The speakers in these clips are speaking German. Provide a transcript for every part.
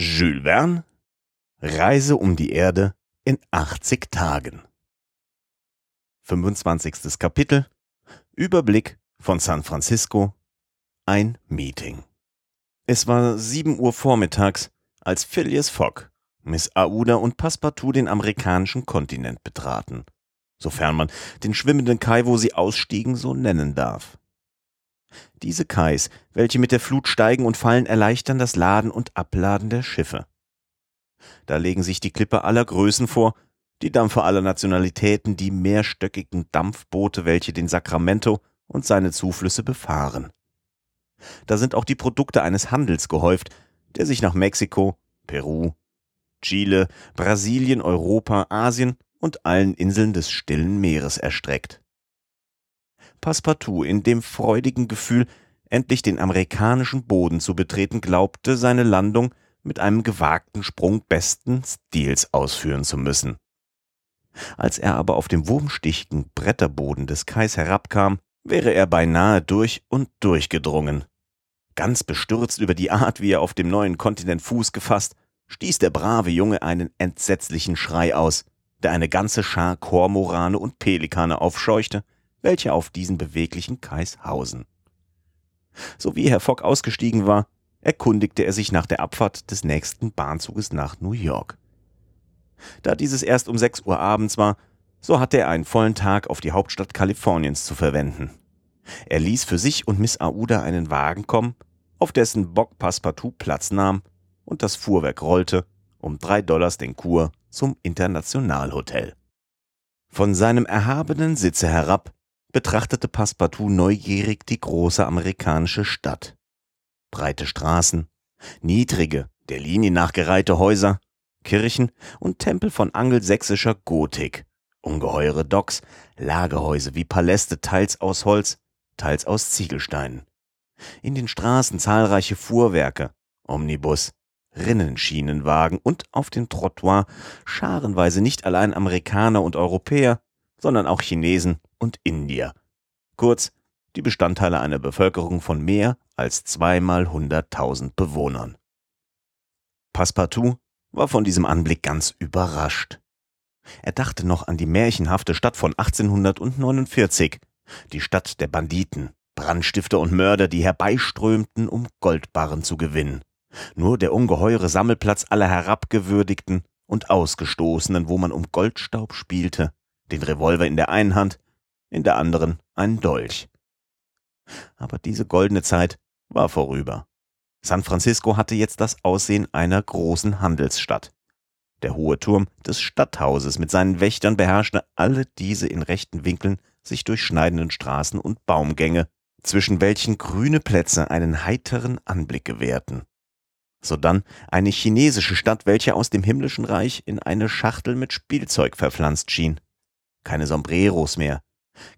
Jules Verne Reise um die Erde in 80 Tagen 25. Kapitel Überblick von San Francisco Ein Meeting Es war sieben Uhr vormittags, als Phileas Fogg, Miss Aouda und Passepartout den amerikanischen Kontinent betraten, sofern man den schwimmenden Kai, wo sie ausstiegen, so nennen darf. Diese Kais, welche mit der Flut steigen und fallen, erleichtern das Laden und Abladen der Schiffe. Da legen sich die Klippe aller Größen vor, die Dampfer aller Nationalitäten, die mehrstöckigen Dampfboote, welche den Sacramento und seine Zuflüsse befahren. Da sind auch die Produkte eines Handels gehäuft, der sich nach Mexiko, Peru, Chile, Brasilien, Europa, Asien und allen Inseln des stillen Meeres erstreckt. Passepartout in dem freudigen Gefühl, endlich den amerikanischen Boden zu betreten, glaubte, seine Landung mit einem gewagten Sprung besten Stils ausführen zu müssen. Als er aber auf dem wurmstichigen Bretterboden des Kais herabkam, wäre er beinahe durch und durchgedrungen. Ganz bestürzt über die Art, wie er auf dem neuen Kontinent Fuß gefasst, stieß der brave Junge einen entsetzlichen Schrei aus, der eine ganze Schar Kormorane und Pelikane aufscheuchte welche auf diesen beweglichen Kais hausen. So wie Herr Fogg ausgestiegen war, erkundigte er sich nach der Abfahrt des nächsten Bahnzuges nach New York. Da dieses erst um sechs Uhr abends war, so hatte er einen vollen Tag auf die Hauptstadt Kaliforniens zu verwenden. Er ließ für sich und Miss Aouda einen Wagen kommen, auf dessen Bock Passepartout Platz nahm, und das Fuhrwerk rollte, um drei Dollars den Kur zum Internationalhotel. Von seinem erhabenen Sitze herab betrachtete Passepartout neugierig die große amerikanische Stadt. Breite Straßen, niedrige, der Linie nachgereihte Häuser, Kirchen und Tempel von angelsächsischer Gotik, ungeheure Docks, Lagerhäuser wie Paläste teils aus Holz, teils aus Ziegelsteinen. In den Straßen zahlreiche Fuhrwerke, Omnibus, Rinnenschienenwagen und auf den Trottoir scharenweise nicht allein Amerikaner und Europäer, sondern auch Chinesen und Indier. Kurz, die Bestandteile einer Bevölkerung von mehr als zweimal hunderttausend Bewohnern. Passepartout war von diesem Anblick ganz überrascht. Er dachte noch an die märchenhafte Stadt von 1849, die Stadt der Banditen, Brandstifter und Mörder, die herbeiströmten, um Goldbarren zu gewinnen. Nur der ungeheure Sammelplatz aller Herabgewürdigten und Ausgestoßenen, wo man um Goldstaub spielte, den Revolver in der einen Hand, in der anderen einen Dolch. Aber diese goldene Zeit war vorüber. San Francisco hatte jetzt das Aussehen einer großen Handelsstadt. Der hohe Turm des Stadthauses mit seinen Wächtern beherrschte alle diese in rechten Winkeln sich durchschneidenden Straßen und Baumgänge, zwischen welchen grüne Plätze einen heiteren Anblick gewährten. Sodann eine chinesische Stadt, welche aus dem himmlischen Reich in eine Schachtel mit Spielzeug verpflanzt schien keine Sombreros mehr,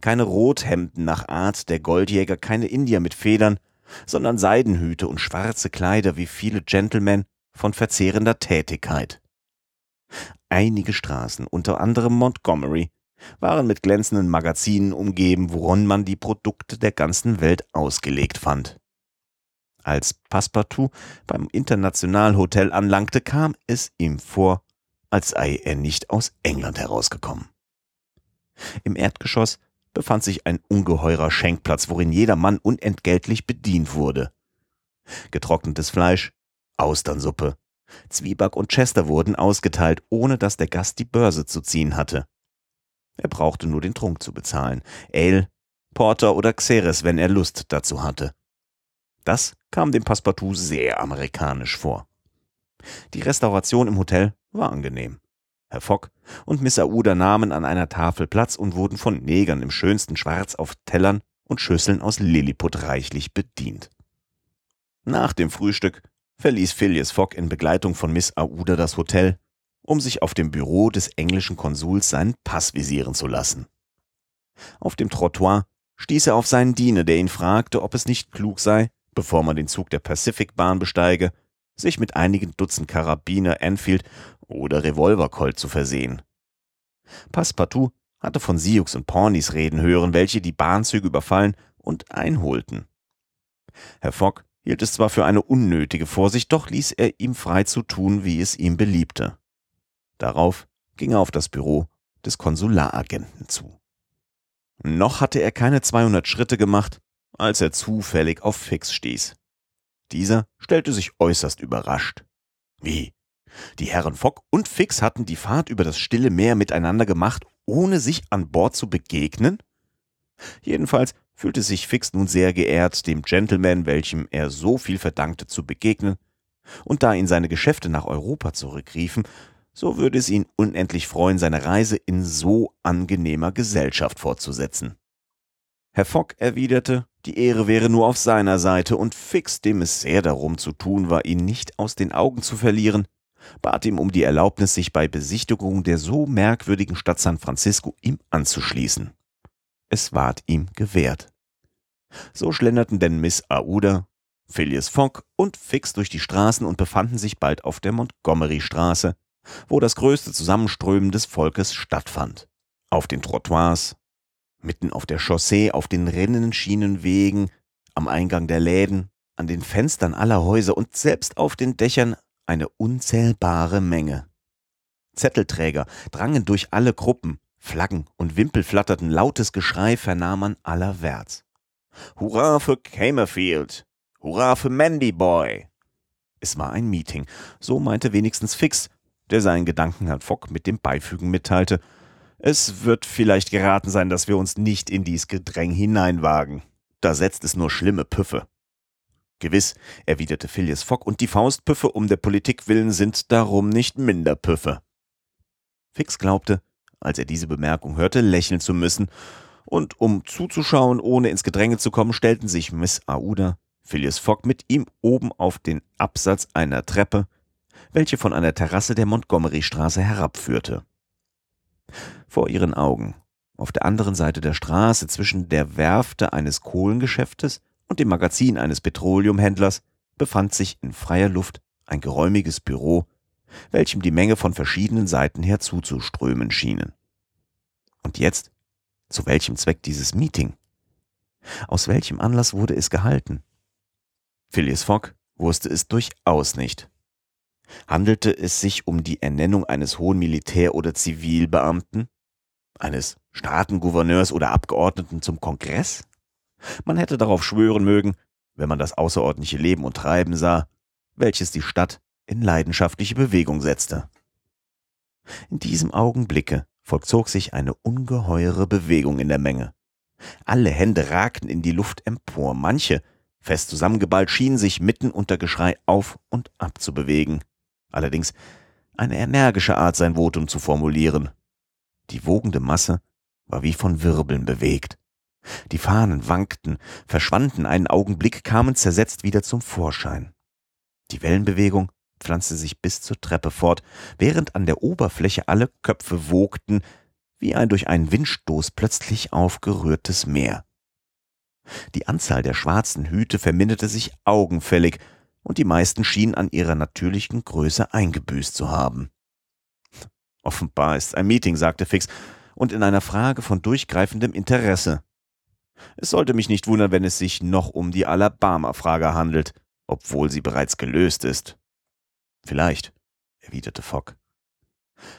keine Rothemden nach Art der Goldjäger, keine Indier mit Federn, sondern Seidenhüte und schwarze Kleider wie viele Gentlemen von verzehrender Tätigkeit. Einige Straßen, unter anderem Montgomery, waren mit glänzenden Magazinen umgeben, worin man die Produkte der ganzen Welt ausgelegt fand. Als Passepartout beim Internationalhotel anlangte, kam es ihm vor, als sei er nicht aus England herausgekommen. Im Erdgeschoss befand sich ein ungeheurer Schenkplatz, worin jeder Mann unentgeltlich bedient wurde. Getrocknetes Fleisch, Austernsuppe, Zwieback und Chester wurden ausgeteilt, ohne dass der Gast die Börse zu ziehen hatte. Er brauchte nur den Trunk zu bezahlen, Ale, Porter oder Xeres, wenn er Lust dazu hatte. Das kam dem Passepartout sehr amerikanisch vor. Die Restauration im Hotel war angenehm. Herr Fogg und Miss Aouda nahmen an einer Tafel Platz und wurden von Negern im schönsten Schwarz auf Tellern und Schüsseln aus Lilliput reichlich bedient. Nach dem Frühstück verließ Phileas Fogg in Begleitung von Miss Aouda das Hotel, um sich auf dem Büro des englischen Konsuls seinen Pass visieren zu lassen. Auf dem Trottoir stieß er auf seinen Diener, der ihn fragte, ob es nicht klug sei, bevor man den Zug der Pacific-Bahn besteige, sich mit einigen Dutzend Karabiner Enfield oder Revolvercolt zu versehen. Passepartout hatte von Sioux und Pawneys reden hören, welche die Bahnzüge überfallen und einholten. Herr Fogg hielt es zwar für eine unnötige Vorsicht, doch ließ er ihm frei zu tun, wie es ihm beliebte. Darauf ging er auf das Büro des Konsularagenten zu. Noch hatte er keine 200 Schritte gemacht, als er zufällig auf Fix stieß. Dieser stellte sich äußerst überrascht. Wie? Die Herren Fogg und Fix hatten die Fahrt über das stille Meer miteinander gemacht, ohne sich an Bord zu begegnen? Jedenfalls fühlte sich Fix nun sehr geehrt, dem Gentleman, welchem er so viel verdankte, zu begegnen, und da ihn seine Geschäfte nach Europa zurückriefen, so würde es ihn unendlich freuen, seine Reise in so angenehmer Gesellschaft fortzusetzen. Herr Fogg erwiderte, die Ehre wäre nur auf seiner Seite, und Fix, dem es sehr darum zu tun war, ihn nicht aus den Augen zu verlieren, bat ihm um die Erlaubnis, sich bei Besichtigung der so merkwürdigen Stadt San Francisco ihm anzuschließen. Es ward ihm gewährt. So schlenderten denn Miss Aouda, Phileas Fogg und Fix durch die Straßen und befanden sich bald auf der Montgomery-Straße, wo das größte Zusammenströmen des Volkes stattfand. Auf den Trottoirs, mitten auf der Chaussee, auf den Rinnenschienenwegen, am Eingang der Läden, an den Fenstern aller Häuser und selbst auf den Dächern eine unzählbare Menge. Zettelträger drangen durch alle Gruppen, Flaggen und Wimpel flatterten, lautes Geschrei vernahm man allerwärts. Hurra für Camerfield! Hurra für Mandy Boy! Es war ein Meeting, so meinte wenigstens Fix, der seinen Gedanken Herrn Fogg mit dem Beifügen mitteilte. Es wird vielleicht geraten sein, dass wir uns nicht in dies Gedräng hineinwagen. Da setzt es nur schlimme Püffe. Gewiss, erwiderte Phileas Fogg, und die Faustpüffe um der Politik willen sind darum nicht minder Püffe. Fix glaubte, als er diese Bemerkung hörte, lächeln zu müssen, und um zuzuschauen, ohne ins Gedränge zu kommen, stellten sich Miss Aouda, Phileas Fogg mit ihm oben auf den Absatz einer Treppe, welche von einer Terrasse der Montgomery-Straße herabführte. Vor ihren Augen, auf der anderen Seite der Straße zwischen der Werfte eines Kohlengeschäftes und dem Magazin eines Petroleumhändlers, befand sich in freier Luft ein geräumiges Büro, welchem die Menge von verschiedenen Seiten her zuzuströmen schienen. Und jetzt? Zu welchem Zweck dieses Meeting? Aus welchem Anlass wurde es gehalten? Phileas Fogg wusste es durchaus nicht. Handelte es sich um die Ernennung eines hohen Militär- oder Zivilbeamten? Eines Staatengouverneurs oder Abgeordneten zum Kongress? Man hätte darauf schwören mögen, wenn man das außerordentliche Leben und Treiben sah, welches die Stadt in leidenschaftliche Bewegung setzte. In diesem Augenblicke vollzog sich eine ungeheure Bewegung in der Menge. Alle Hände ragten in die Luft empor, manche, fest zusammengeballt, schienen sich mitten unter Geschrei auf und ab zu bewegen. Allerdings eine energische Art, sein Votum zu formulieren. Die wogende Masse war wie von Wirbeln bewegt. Die Fahnen wankten, verschwanden einen Augenblick, kamen zersetzt wieder zum Vorschein. Die Wellenbewegung pflanzte sich bis zur Treppe fort, während an der Oberfläche alle Köpfe wogten, wie ein durch einen Windstoß plötzlich aufgerührtes Meer. Die Anzahl der schwarzen Hüte verminderte sich augenfällig, und die meisten schienen an ihrer natürlichen Größe eingebüßt zu haben. Offenbar ist ein Meeting, sagte Fix, und in einer Frage von durchgreifendem Interesse. Es sollte mich nicht wundern, wenn es sich noch um die Alabama-Frage handelt, obwohl sie bereits gelöst ist. Vielleicht, erwiderte Fogg.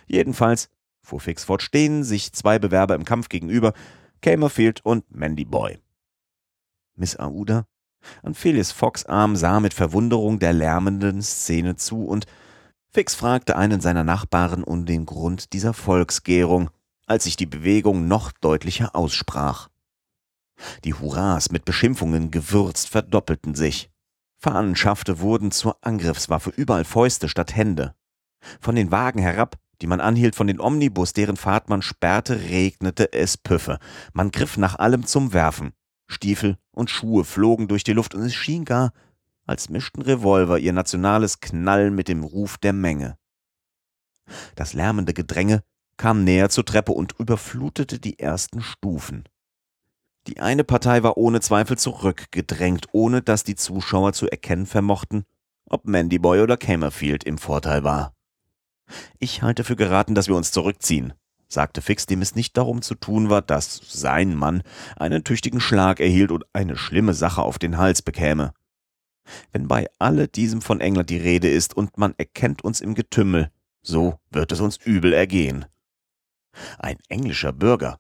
Jedenfalls, fuhr Fix fort, stehen sich zwei Bewerber im Kampf gegenüber, Camerfield und Mandy Boy. Miss Aouda an Phileas Foggs Arm sah mit Verwunderung der lärmenden Szene zu und Fix fragte einen seiner Nachbarn um den Grund dieser Volksgärung, als sich die Bewegung noch deutlicher aussprach. Die Hurras mit Beschimpfungen gewürzt verdoppelten sich. Fahnenschafte wurden zur Angriffswaffe, überall Fäuste statt Hände. Von den Wagen herab, die man anhielt, von den Omnibus, deren Fahrt man sperrte, regnete es Püffe. Man griff nach allem zum Werfen. Stiefel und Schuhe flogen durch die Luft und es schien gar, als mischten Revolver ihr nationales Knallen mit dem Ruf der Menge. Das lärmende Gedränge kam näher zur Treppe und überflutete die ersten Stufen. Die eine Partei war ohne Zweifel zurückgedrängt, ohne dass die Zuschauer zu erkennen vermochten, ob Mandyboy oder Camerfield im Vorteil war. Ich halte für geraten, dass wir uns zurückziehen, sagte Fix, dem es nicht darum zu tun war, dass sein Mann einen tüchtigen Schlag erhielt und eine schlimme Sache auf den Hals bekäme. Wenn bei alle diesem von England die Rede ist und man erkennt uns im Getümmel, so wird es uns übel ergehen. Ein englischer Bürger,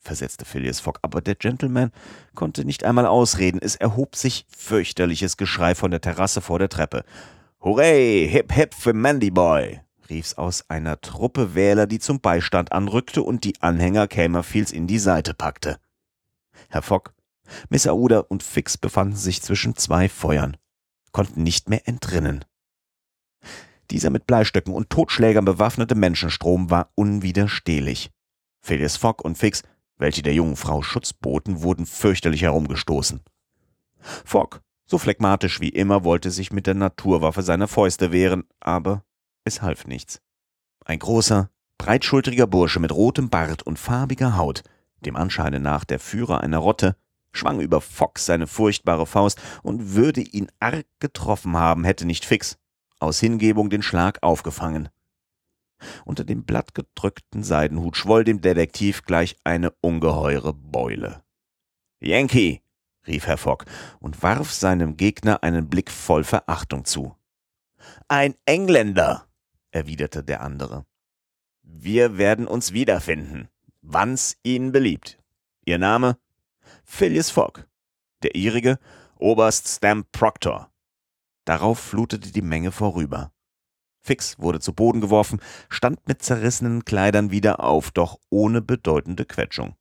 versetzte Phileas Fogg, aber der Gentleman konnte nicht einmal ausreden. Es erhob sich fürchterliches Geschrei von der Terrasse vor der Treppe. Hurray, hip hip für Mandy Boy! rief's aus einer Truppe Wähler, die zum Beistand anrückte und die Anhänger Camerfields in die Seite packte. Herr Fogg, Miss Aouda und Fix befanden sich zwischen zwei Feuern, konnten nicht mehr entrinnen. Dieser mit Bleistöcken und Totschlägern bewaffnete Menschenstrom war unwiderstehlich. Phileas Fogg und Fix, welche der jungen Frau Schutz boten, wurden fürchterlich herumgestoßen. Fogg, so phlegmatisch wie immer, wollte sich mit der Naturwaffe seiner Fäuste wehren, aber es half nichts. Ein großer, breitschultriger Bursche mit rotem Bart und farbiger Haut, dem Anscheine nach der Führer einer Rotte, schwang über Fox seine furchtbare Faust und würde ihn arg getroffen haben, hätte nicht Fix aus Hingebung den Schlag aufgefangen. Unter dem blattgedrückten Seidenhut schwoll dem Detektiv gleich eine ungeheure Beule. Yankee, rief Herr Fogg und warf seinem Gegner einen Blick voll Verachtung zu. Ein Engländer, erwiderte der andere. Wir werden uns wiederfinden, wann's Ihnen beliebt. Ihr Name? Phileas Fogg. Der ihrige? Oberst Stamp Proctor. Darauf flutete die Menge vorüber. Fix wurde zu Boden geworfen, stand mit zerrissenen Kleidern wieder auf, doch ohne bedeutende Quetschung.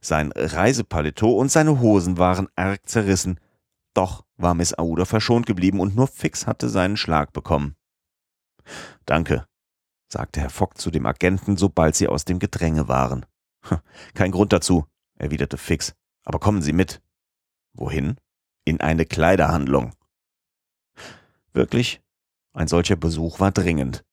Sein Reisepaletot und seine Hosen waren arg zerrissen, doch war Miss Aouda verschont geblieben und nur Fix hatte seinen Schlag bekommen. Danke, sagte Herr Fogg zu dem Agenten, sobald sie aus dem Gedränge waren. Kein Grund dazu, erwiderte Fix. Aber kommen Sie mit. Wohin? In eine Kleiderhandlung. Wirklich, ein solcher Besuch war dringend.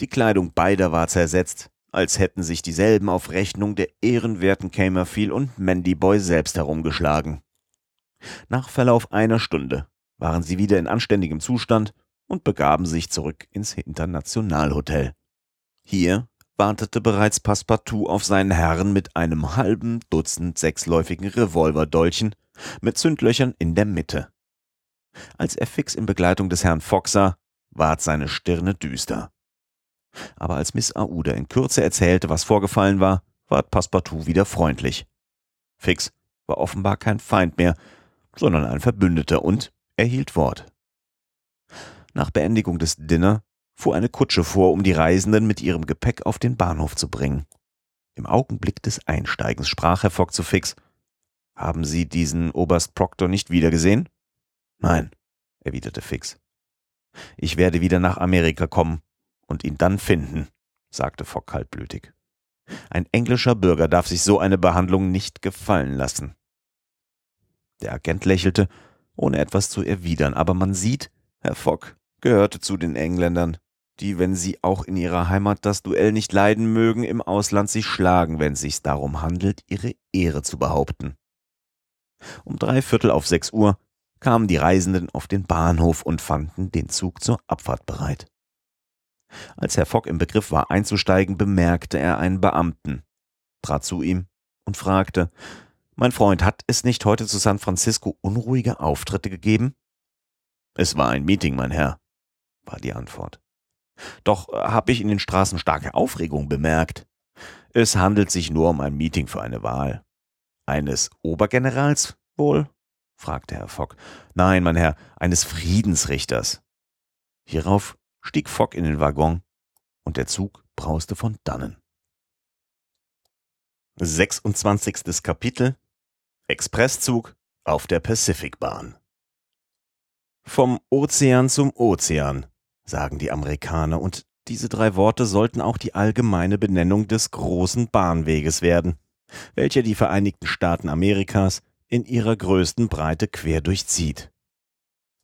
Die Kleidung beider war zersetzt, als hätten sich dieselben auf Rechnung der ehrenwerten Camerfield und Mandyboy selbst herumgeschlagen. Nach Verlauf einer Stunde waren sie wieder in anständigem Zustand und begaben sich zurück ins Internationalhotel. Hier wartete bereits Passepartout auf seinen Herrn mit einem halben Dutzend sechsläufigen Revolverdolchen mit Zündlöchern in der Mitte. Als er fix in Begleitung des Herrn Fox sah, ward seine Stirne düster. Aber als Miss Aouda in Kürze erzählte, was vorgefallen war, ward Passepartout wieder freundlich. Fix war offenbar kein Feind mehr, sondern ein Verbündeter und erhielt Wort. Nach Beendigung des Dinner fuhr eine Kutsche vor, um die Reisenden mit ihrem Gepäck auf den Bahnhof zu bringen. Im Augenblick des Einsteigens sprach Herr Fogg zu Fix. Haben Sie diesen Oberst Proctor nicht wiedergesehen? Nein, erwiderte Fix. Ich werde wieder nach Amerika kommen und ihn dann finden, sagte Fogg kaltblütig. Ein englischer Bürger darf sich so eine Behandlung nicht gefallen lassen. Der Agent lächelte, ohne etwas zu erwidern, aber man sieht, Herr Fogg gehörte zu den Engländern, die, wenn sie auch in ihrer Heimat das Duell nicht leiden mögen, im Ausland sich schlagen, wenn es sich darum handelt, ihre Ehre zu behaupten. Um drei Viertel auf sechs Uhr kamen die Reisenden auf den Bahnhof und fanden den Zug zur Abfahrt bereit. Als Herr Fogg im Begriff war einzusteigen, bemerkte er einen Beamten, trat zu ihm und fragte, Mein Freund, hat es nicht heute zu San Francisco unruhige Auftritte gegeben? Es war ein Meeting, mein Herr, war die Antwort. Doch äh, habe ich in den Straßen starke Aufregung bemerkt. Es handelt sich nur um ein Meeting für eine Wahl. Eines Obergenerals wohl? Fragte Herr Fogg. Nein, mein Herr, eines Friedensrichters. Hierauf stieg Fogg in den Waggon und der Zug brauste von dannen. 26. Kapitel Expresszug auf der Pacificbahn Vom Ozean zum Ozean sagen die Amerikaner, und diese drei Worte sollten auch die allgemeine Benennung des großen Bahnweges werden, welcher die Vereinigten Staaten Amerikas in ihrer größten Breite quer durchzieht.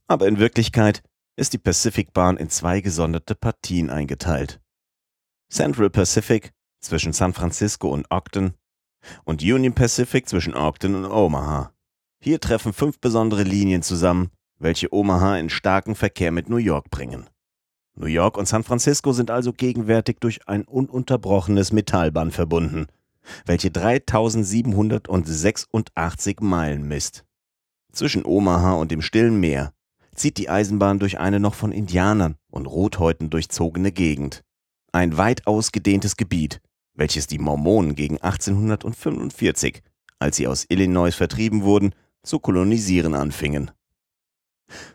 Aber in Wirklichkeit ist die Pacific Bahn in zwei gesonderte Partien eingeteilt. Central Pacific zwischen San Francisco und Ogden und Union Pacific zwischen Ogden und Omaha. Hier treffen fünf besondere Linien zusammen, welche Omaha in starken Verkehr mit New York bringen. New York und San Francisco sind also gegenwärtig durch ein ununterbrochenes Metallband verbunden, welche 3786 Meilen misst. Zwischen Omaha und dem stillen Meer zieht die Eisenbahn durch eine noch von Indianern und Rothäuten durchzogene Gegend. Ein weit ausgedehntes Gebiet, welches die Mormonen gegen 1845, als sie aus Illinois vertrieben wurden, zu kolonisieren anfingen.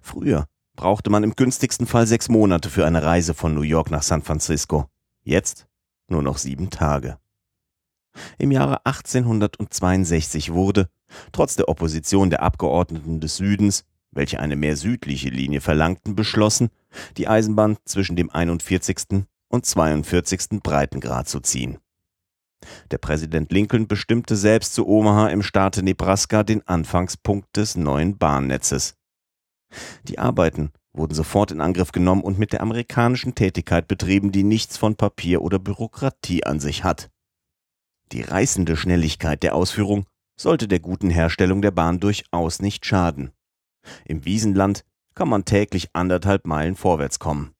Früher brauchte man im günstigsten Fall sechs Monate für eine Reise von New York nach San Francisco. Jetzt nur noch sieben Tage. Im Jahre 1862 wurde, trotz der Opposition der Abgeordneten des Südens, welche eine mehr südliche Linie verlangten, beschlossen, die Eisenbahn zwischen dem 41. und 42. Breitengrad zu ziehen. Der Präsident Lincoln bestimmte selbst zu Omaha im Staate Nebraska den Anfangspunkt des neuen Bahnnetzes. Die Arbeiten wurden sofort in Angriff genommen und mit der amerikanischen Tätigkeit betrieben, die nichts von Papier oder Bürokratie an sich hat. Die reißende Schnelligkeit der Ausführung sollte der guten Herstellung der Bahn durchaus nicht schaden. Im Wiesenland kann man täglich anderthalb Meilen vorwärts kommen.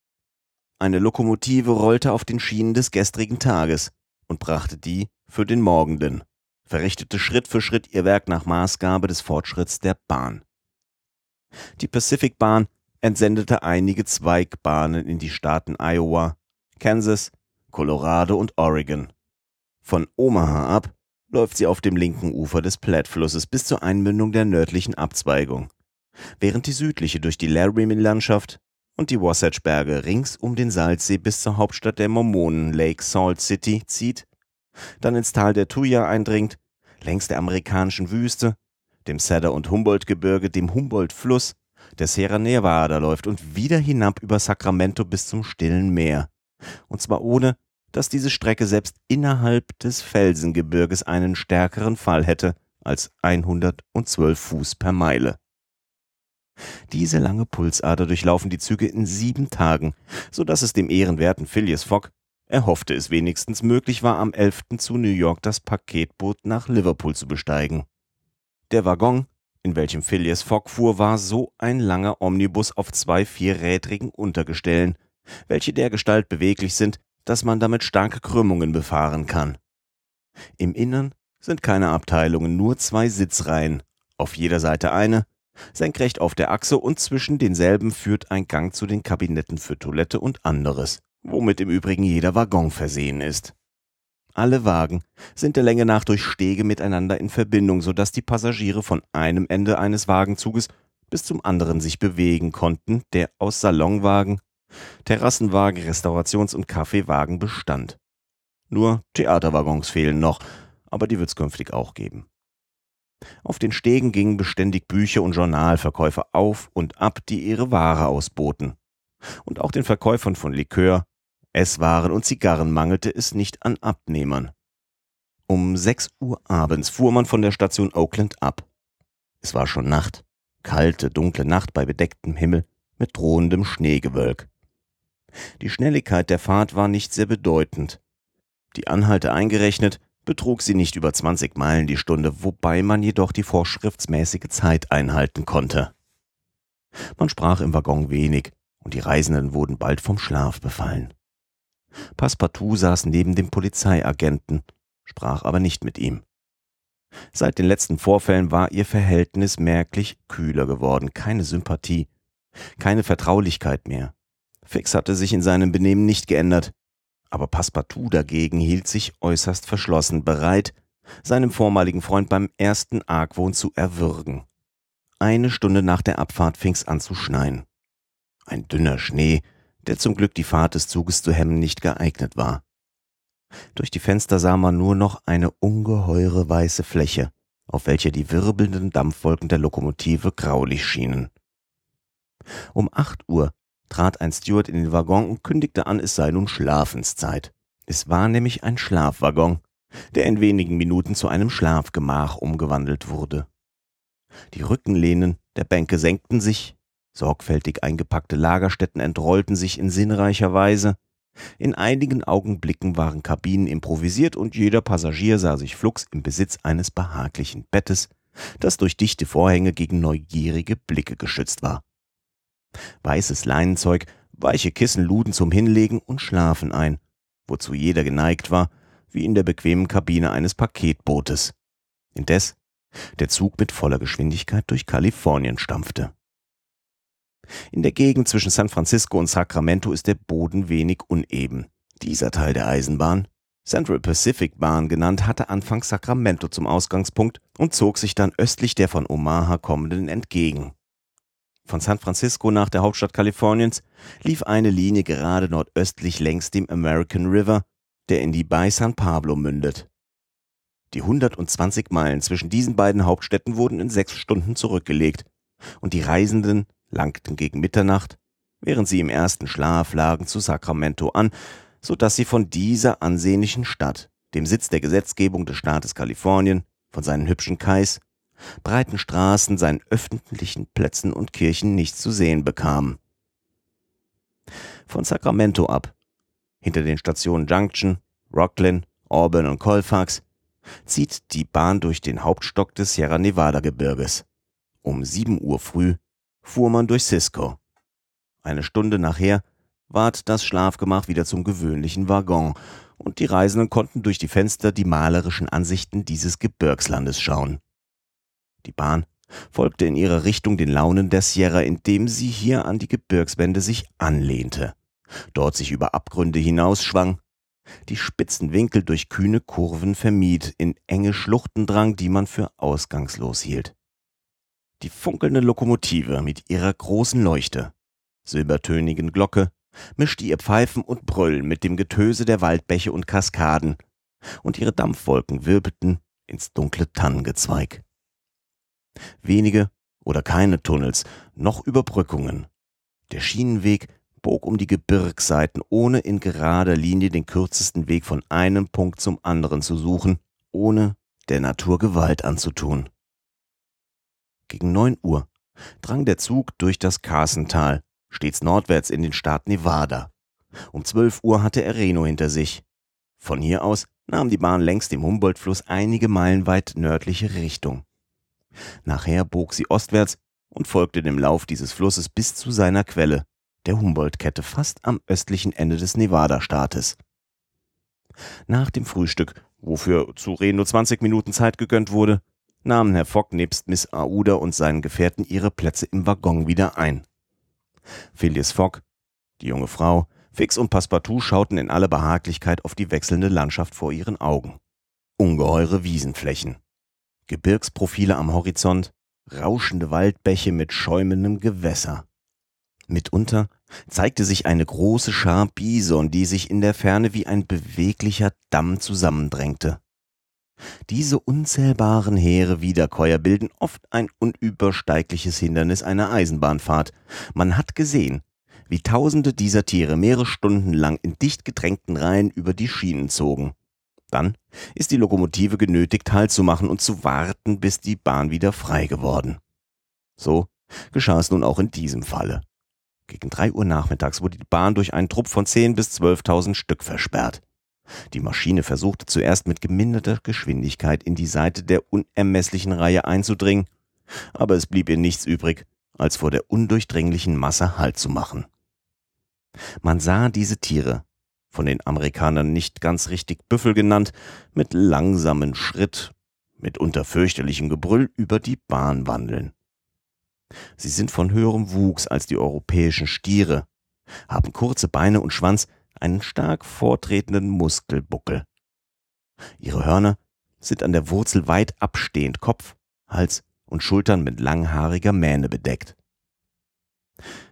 Eine Lokomotive rollte auf den Schienen des gestrigen Tages und brachte die für den morgenden, verrichtete Schritt für Schritt ihr Werk nach Maßgabe des Fortschritts der Bahn. Die Pacific Bahn entsendete einige Zweigbahnen in die Staaten Iowa, Kansas, Colorado und Oregon. Von Omaha ab läuft sie auf dem linken Ufer des Platte-Flusses bis zur Einmündung der nördlichen Abzweigung, während die südliche durch die Laramie-Landschaft und die Wasatch-Berge rings um den Salzsee bis zur Hauptstadt der Mormonen Lake Salt City zieht, dann ins Tal der Tuya eindringt, längs der amerikanischen Wüste, dem Cedar- und Humboldt-Gebirge, dem Humboldt-Fluss, der Sierra Nevada läuft und wieder hinab über Sacramento bis zum stillen Meer. Und zwar ohne, dass diese Strecke selbst innerhalb des Felsengebirges einen stärkeren Fall hätte als 112 Fuß per Meile. Diese lange Pulsader durchlaufen die Züge in sieben Tagen, so dass es dem ehrenwerten Phileas Fogg, er hoffte es wenigstens, möglich war, am 11. zu New York das Paketboot nach Liverpool zu besteigen. Der Waggon, in welchem Phileas Fogg fuhr, war so ein langer Omnibus auf zwei vierrädrigen Untergestellen, welche dergestalt beweglich sind, dass man damit starke Krümmungen befahren kann. Im Innern sind keine Abteilungen, nur zwei Sitzreihen, auf jeder Seite eine, senkrecht auf der Achse und zwischen denselben führt ein Gang zu den Kabinetten für Toilette und anderes, womit im Übrigen jeder Waggon versehen ist. Alle Wagen sind der Länge nach durch Stege miteinander in Verbindung, so dass die Passagiere von einem Ende eines Wagenzuges bis zum anderen sich bewegen konnten, der aus Salonwagen, Terrassenwagen, Restaurations- und Kaffeewagen bestand. Nur Theaterwaggons fehlen noch, aber die wird's künftig auch geben. Auf den Stegen gingen beständig Bücher und Journalverkäufer auf und ab, die ihre Ware ausboten. Und auch den Verkäufern von Likör, Esswaren und Zigarren mangelte es nicht an Abnehmern. Um sechs Uhr abends fuhr man von der Station Oakland ab. Es war schon Nacht, kalte, dunkle Nacht bei bedecktem Himmel mit drohendem Schneegewölk. Die Schnelligkeit der Fahrt war nicht sehr bedeutend. Die Anhalte eingerechnet, betrug sie nicht über 20 Meilen die Stunde, wobei man jedoch die vorschriftsmäßige Zeit einhalten konnte. Man sprach im Waggon wenig, und die Reisenden wurden bald vom Schlaf befallen. Passepartout saß neben dem Polizeiagenten, sprach aber nicht mit ihm. Seit den letzten Vorfällen war ihr Verhältnis merklich kühler geworden, keine Sympathie, keine Vertraulichkeit mehr. Fix hatte sich in seinem Benehmen nicht geändert, aber Passepartout dagegen hielt sich äußerst verschlossen, bereit, seinem vormaligen Freund beim ersten Argwohn zu erwürgen. Eine Stunde nach der Abfahrt fing's an zu schneien. Ein dünner Schnee, der zum Glück die Fahrt des Zuges zu hemmen nicht geeignet war. Durch die Fenster sah man nur noch eine ungeheure weiße Fläche, auf welcher die wirbelnden Dampfwolken der Lokomotive graulich schienen. Um acht Uhr trat ein Steward in den Waggon und kündigte an, es sei nun Schlafenszeit. Es war nämlich ein Schlafwaggon, der in wenigen Minuten zu einem Schlafgemach umgewandelt wurde. Die Rückenlehnen der Bänke senkten sich, sorgfältig eingepackte Lagerstätten entrollten sich in sinnreicher Weise, in einigen Augenblicken waren Kabinen improvisiert und jeder Passagier sah sich flugs im Besitz eines behaglichen Bettes, das durch dichte Vorhänge gegen neugierige Blicke geschützt war. Weißes Leinenzeug, weiche Kissen luden zum Hinlegen und Schlafen ein, wozu jeder geneigt war, wie in der bequemen Kabine eines Paketbootes. Indes der Zug mit voller Geschwindigkeit durch Kalifornien stampfte. In der Gegend zwischen San Francisco und Sacramento ist der Boden wenig uneben. Dieser Teil der Eisenbahn, Central Pacific Bahn genannt, hatte anfangs Sacramento zum Ausgangspunkt und zog sich dann östlich der von Omaha kommenden entgegen. Von San Francisco nach der Hauptstadt Kaliforniens lief eine Linie gerade nordöstlich längs dem American River, der in die Bay San Pablo mündet. Die 120 Meilen zwischen diesen beiden Hauptstädten wurden in sechs Stunden zurückgelegt und die Reisenden langten gegen Mitternacht, während sie im ersten Schlaf lagen, zu Sacramento an, so dass sie von dieser ansehnlichen Stadt, dem Sitz der Gesetzgebung des Staates Kalifornien, von seinen hübschen Kais, breiten Straßen, seinen öffentlichen Plätzen und Kirchen nichts zu sehen bekamen. Von Sacramento ab, hinter den Stationen Junction, Rocklin, Auburn und Colfax, zieht die Bahn durch den Hauptstock des Sierra Nevada Gebirges. Um sieben Uhr früh fuhr man durch Cisco. Eine Stunde nachher ward das Schlafgemach wieder zum gewöhnlichen Waggon und die Reisenden konnten durch die Fenster die malerischen Ansichten dieses Gebirgslandes schauen. Die Bahn folgte in ihrer Richtung den Launen der Sierra, indem sie hier an die Gebirgswände sich anlehnte, dort sich über Abgründe hinausschwang, die spitzen Winkel durch kühne Kurven vermied, in enge Schluchten drang, die man für ausgangslos hielt. Die funkelnde Lokomotive mit ihrer großen Leuchte, silbertönigen Glocke, mischte ihr Pfeifen und Brüllen mit dem Getöse der Waldbäche und Kaskaden, und ihre Dampfwolken wirbelten ins dunkle Tannengezweig. Wenige oder keine Tunnels, noch Überbrückungen. Der Schienenweg bog um die Gebirgsseiten, ohne in gerader Linie den kürzesten Weg von einem Punkt zum anderen zu suchen, ohne der Natur Gewalt anzutun. Gegen neun Uhr drang der Zug durch das Carson-Tal, stets nordwärts in den Staat Nevada. Um zwölf Uhr hatte er Reno hinter sich. Von hier aus nahm die Bahn längs dem Humboldt-Fluss einige Meilen weit nördliche Richtung. Nachher bog sie ostwärts und folgte dem Lauf dieses Flusses bis zu seiner Quelle, der Humboldt-Kette fast am östlichen Ende des Nevada-Staates. Nach dem Frühstück, wofür zu Reno 20 Minuten Zeit gegönnt wurde, nahmen Herr Fogg nebst Miss Aouda und seinen Gefährten ihre Plätze im Waggon wieder ein. Phileas Fogg, die junge Frau, Fix und Passepartout schauten in aller Behaglichkeit auf die wechselnde Landschaft vor ihren Augen. Ungeheure Wiesenflächen, Gebirgsprofile am Horizont, rauschende Waldbäche mit schäumendem Gewässer. Mitunter zeigte sich eine große Schar Bison, die sich in der Ferne wie ein beweglicher Damm zusammendrängte. Diese unzählbaren Heere Wiederkäuer bilden oft ein unübersteigliches Hindernis einer Eisenbahnfahrt. Man hat gesehen, wie tausende dieser Tiere mehrere Stunden lang in dicht gedrängten Reihen über die Schienen zogen. Dann ist die Lokomotive genötigt, Halt zu machen und zu warten, bis die Bahn wieder frei geworden. So geschah es nun auch in diesem Falle. Gegen drei Uhr nachmittags wurde die Bahn durch einen Trupp von zehn bis zwölftausend Stück versperrt. Die Maschine versuchte zuerst mit geminderter Geschwindigkeit in die Seite der unermesslichen Reihe einzudringen, aber es blieb ihr nichts übrig, als vor der undurchdringlichen Masse Halt zu machen. Man sah diese Tiere, von den Amerikanern nicht ganz richtig Büffel genannt, mit langsamem Schritt, mit fürchterlichem Gebrüll über die Bahn wandeln. Sie sind von höherem Wuchs als die europäischen Stiere, haben kurze Beine und Schwanz, einen stark vortretenden Muskelbuckel. Ihre Hörner sind an der Wurzel weit abstehend, Kopf, Hals und Schultern mit langhaariger Mähne bedeckt.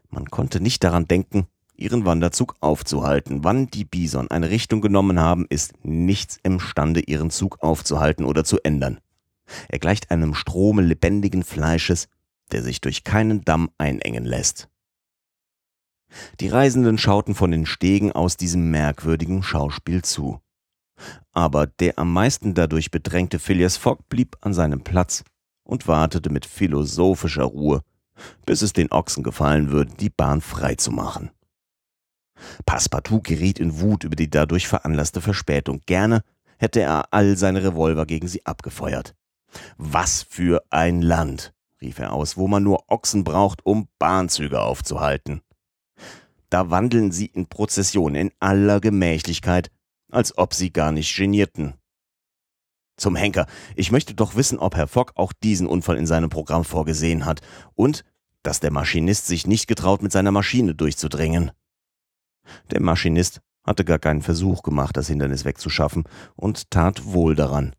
Man konnte nicht daran denken, ihren Wanderzug aufzuhalten. Wann die Bison eine Richtung genommen haben, ist nichts imstande, ihren Zug aufzuhalten oder zu ändern. Er gleicht einem Strome lebendigen Fleisches, der sich durch keinen Damm einengen lässt. Die Reisenden schauten von den Stegen aus diesem merkwürdigen Schauspiel zu. Aber der am meisten dadurch bedrängte Phileas Fogg blieb an seinem Platz und wartete mit philosophischer Ruhe, bis es den Ochsen gefallen würde, die Bahn frei zu machen. Passepartout geriet in Wut über die dadurch veranlasste Verspätung. Gerne hätte er all seine Revolver gegen sie abgefeuert. Was für ein Land, rief er aus, wo man nur Ochsen braucht, um Bahnzüge aufzuhalten. Da wandeln sie in Prozession in aller Gemächlichkeit, als ob sie gar nicht genierten. Zum Henker. Ich möchte doch wissen, ob Herr Fogg auch diesen Unfall in seinem Programm vorgesehen hat und dass der Maschinist sich nicht getraut, mit seiner Maschine durchzudringen. Der Maschinist hatte gar keinen Versuch gemacht, das Hindernis wegzuschaffen und tat wohl daran.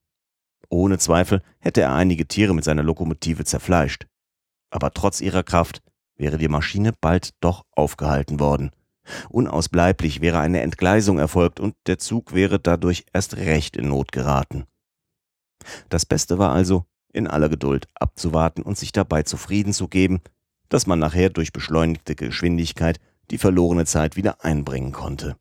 Ohne Zweifel hätte er einige Tiere mit seiner Lokomotive zerfleischt. Aber trotz ihrer Kraft wäre die Maschine bald doch aufgehalten worden. Unausbleiblich wäre eine Entgleisung erfolgt und der Zug wäre dadurch erst recht in Not geraten. Das Beste war also, in aller Geduld abzuwarten und sich dabei zufrieden zu geben, dass man nachher durch beschleunigte Geschwindigkeit die verlorene Zeit wieder einbringen konnte.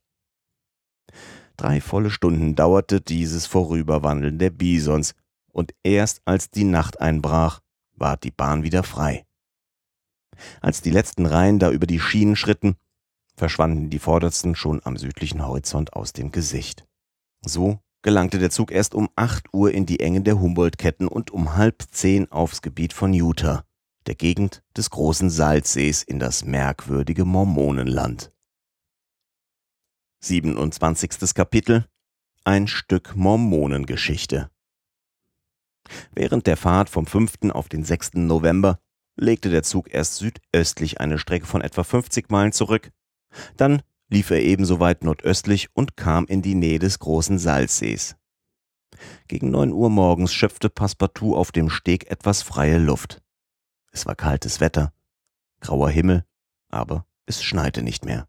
Drei volle Stunden dauerte dieses Vorüberwandeln der Bisons, und erst als die Nacht einbrach, ward die Bahn wieder frei. Als die letzten Reihen da über die Schienen schritten, verschwanden die vordersten schon am südlichen Horizont aus dem Gesicht. So gelangte der Zug erst um acht Uhr in die Engen der Humboldt-Ketten und um halb zehn aufs Gebiet von Utah, der Gegend des großen Salzsees in das merkwürdige Mormonenland. 27. Kapitel Ein Stück Mormonengeschichte Während der Fahrt vom 5. auf den 6. November legte der Zug erst südöstlich eine Strecke von etwa 50 Meilen zurück, dann lief er ebenso weit nordöstlich und kam in die Nähe des großen Salzsees. Gegen neun Uhr morgens schöpfte Passepartout auf dem Steg etwas freie Luft. Es war kaltes Wetter, grauer Himmel, aber es schneite nicht mehr.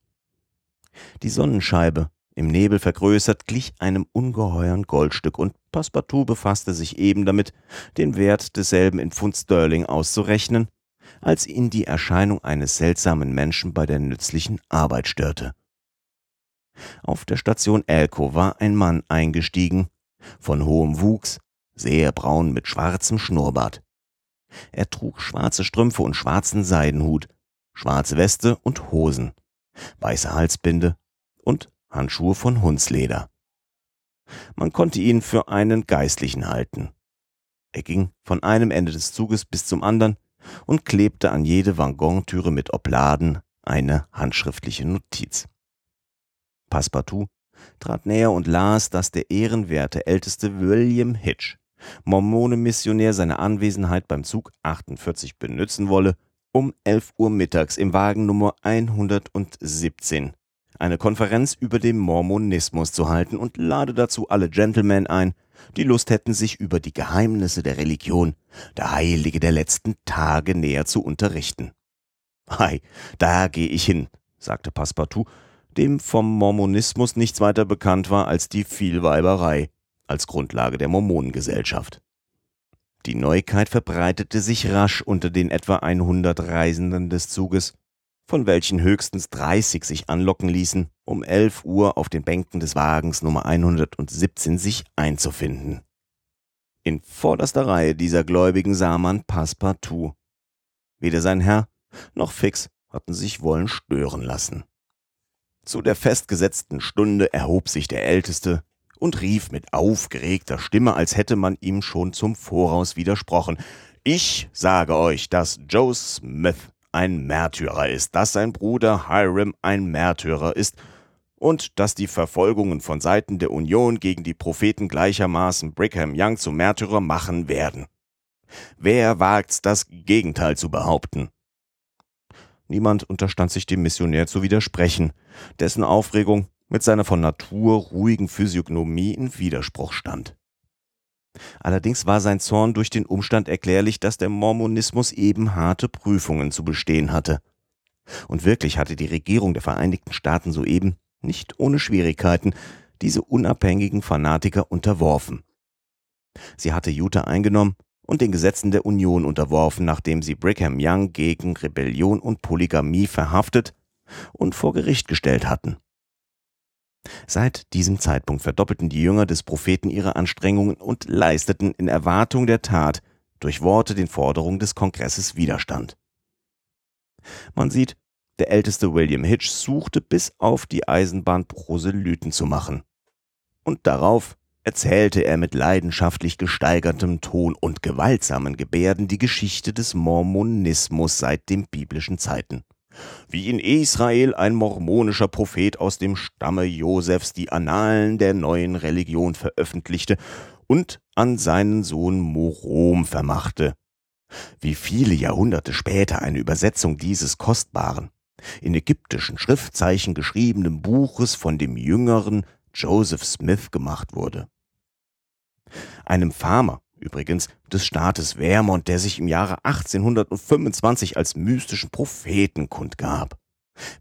Die Sonnenscheibe, im Nebel vergrößert, glich einem ungeheuern Goldstück, und Passepartout befasste sich eben damit, den Wert desselben in Pfund Sterling auszurechnen, als ihn die Erscheinung eines seltsamen Menschen bei der nützlichen Arbeit störte. Auf der Station Elko war ein Mann eingestiegen, von hohem Wuchs, sehr braun mit schwarzem Schnurrbart. Er trug schwarze Strümpfe und schwarzen Seidenhut, schwarze Weste und Hosen, weiße Halsbinde und Handschuhe von Hundsleder. Man konnte ihn für einen Geistlichen halten. Er ging von einem Ende des Zuges bis zum anderen und klebte an jede Waggontüre mit Obladen eine handschriftliche Notiz. Passepartout trat näher und las, dass der ehrenwerte älteste William Hitch, Mormonenmissionär, seine Anwesenheit beim Zug 48 benützen wolle, um 11 Uhr mittags im Wagen Nummer 117 eine Konferenz über den Mormonismus zu halten und lade dazu alle Gentlemen ein, die Lust hätten, sich über die Geheimnisse der Religion, der Heilige der letzten Tage näher zu unterrichten. Ei, da gehe ich hin, sagte Passepartout, dem vom Mormonismus nichts weiter bekannt war als die Vielweiberei als Grundlage der Mormonengesellschaft. Die Neuigkeit verbreitete sich rasch unter den etwa 100 Reisenden des Zuges, von welchen höchstens 30 sich anlocken ließen, um 11 Uhr auf den Bänken des Wagens Nummer 117 sich einzufinden. In vorderster Reihe dieser Gläubigen sah man Passepartout. Weder sein Herr noch Fix hatten sich wollen stören lassen. Zu der festgesetzten Stunde erhob sich der Älteste und rief mit aufgeregter Stimme, als hätte man ihm schon zum Voraus widersprochen. Ich sage euch, dass Joe Smith ein Märtyrer ist, dass sein Bruder Hiram ein Märtyrer ist und dass die Verfolgungen von Seiten der Union gegen die Propheten gleichermaßen Brigham Young zum Märtyrer machen werden. Wer wagt's, das Gegenteil zu behaupten? Niemand unterstand sich dem Missionär zu widersprechen, dessen Aufregung mit seiner von Natur ruhigen Physiognomie in Widerspruch stand. Allerdings war sein Zorn durch den Umstand erklärlich, dass der Mormonismus eben harte Prüfungen zu bestehen hatte. Und wirklich hatte die Regierung der Vereinigten Staaten soeben, nicht ohne Schwierigkeiten, diese unabhängigen Fanatiker unterworfen. Sie hatte Utah eingenommen und den Gesetzen der Union unterworfen, nachdem sie Brigham Young gegen Rebellion und Polygamie verhaftet und vor Gericht gestellt hatten. Seit diesem Zeitpunkt verdoppelten die Jünger des Propheten ihre Anstrengungen und leisteten in Erwartung der Tat durch Worte den Forderungen des Kongresses Widerstand. Man sieht, der älteste William Hitch suchte bis auf die Eisenbahn Proselyten zu machen. Und darauf erzählte er mit leidenschaftlich gesteigertem Ton und gewaltsamen Gebärden die Geschichte des Mormonismus seit den biblischen Zeiten. Wie in Israel ein mormonischer Prophet aus dem Stamme Josefs die Annalen der neuen Religion veröffentlichte und an seinen Sohn Morom vermachte. Wie viele Jahrhunderte später eine Übersetzung dieses kostbaren, in ägyptischen Schriftzeichen geschriebenen Buches von dem jüngeren Joseph Smith gemacht wurde. Einem Farmer, übrigens des Staates Vermont, der sich im Jahre 1825 als mystischen Propheten kundgab,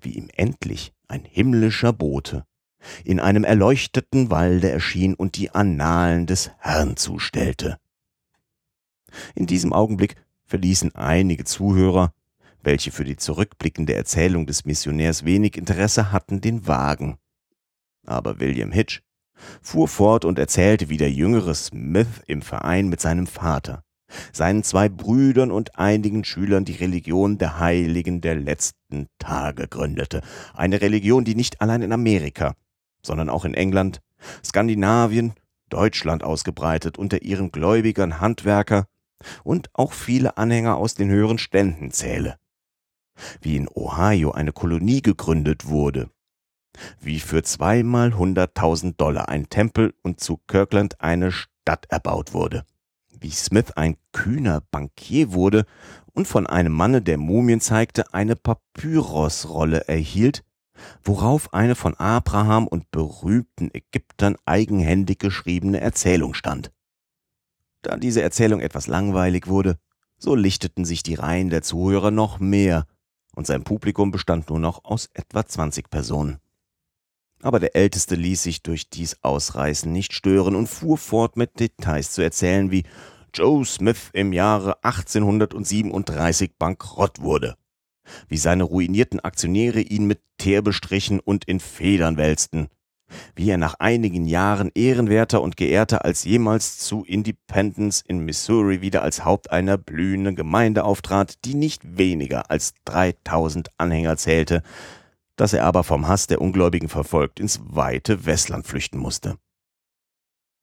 wie ihm endlich ein himmlischer Bote in einem erleuchteten Walde erschien und die Annalen des Herrn zustellte. In diesem Augenblick verließen einige Zuhörer, welche für die zurückblickende Erzählung des Missionärs wenig Interesse hatten, den Wagen. Aber William Hitch fuhr fort und erzählte, wie der jüngere Smith im Verein mit seinem Vater, seinen zwei Brüdern und einigen Schülern die Religion der Heiligen der letzten Tage gründete. Eine Religion, die nicht allein in Amerika, sondern auch in England, Skandinavien, Deutschland ausgebreitet unter ihren Gläubigern Handwerker und auch viele Anhänger aus den höheren Ständen zähle. Wie in Ohio eine Kolonie gegründet wurde, wie für zweimal hunderttausend Dollar ein Tempel und zu Kirkland eine Stadt erbaut wurde, wie Smith ein kühner Bankier wurde und von einem Manne, der Mumien zeigte, eine Papyrusrolle erhielt, worauf eine von Abraham und berühmten Ägyptern eigenhändig geschriebene Erzählung stand. Da diese Erzählung etwas langweilig wurde, so lichteten sich die Reihen der Zuhörer noch mehr, und sein Publikum bestand nur noch aus etwa 20 Personen. Aber der Älteste ließ sich durch dies Ausreißen nicht stören und fuhr fort mit Details zu erzählen, wie Joe Smith im Jahre 1837 bankrott wurde wie seine ruinierten Aktionäre ihn mit Teer bestrichen und in Federn wälzten, wie er nach einigen Jahren ehrenwerter und geehrter als jemals zu Independence in Missouri wieder als Haupt einer blühenden Gemeinde auftrat, die nicht weniger als 3000 Anhänger zählte, dass er aber vom Hass der Ungläubigen verfolgt ins weite Westland flüchten musste.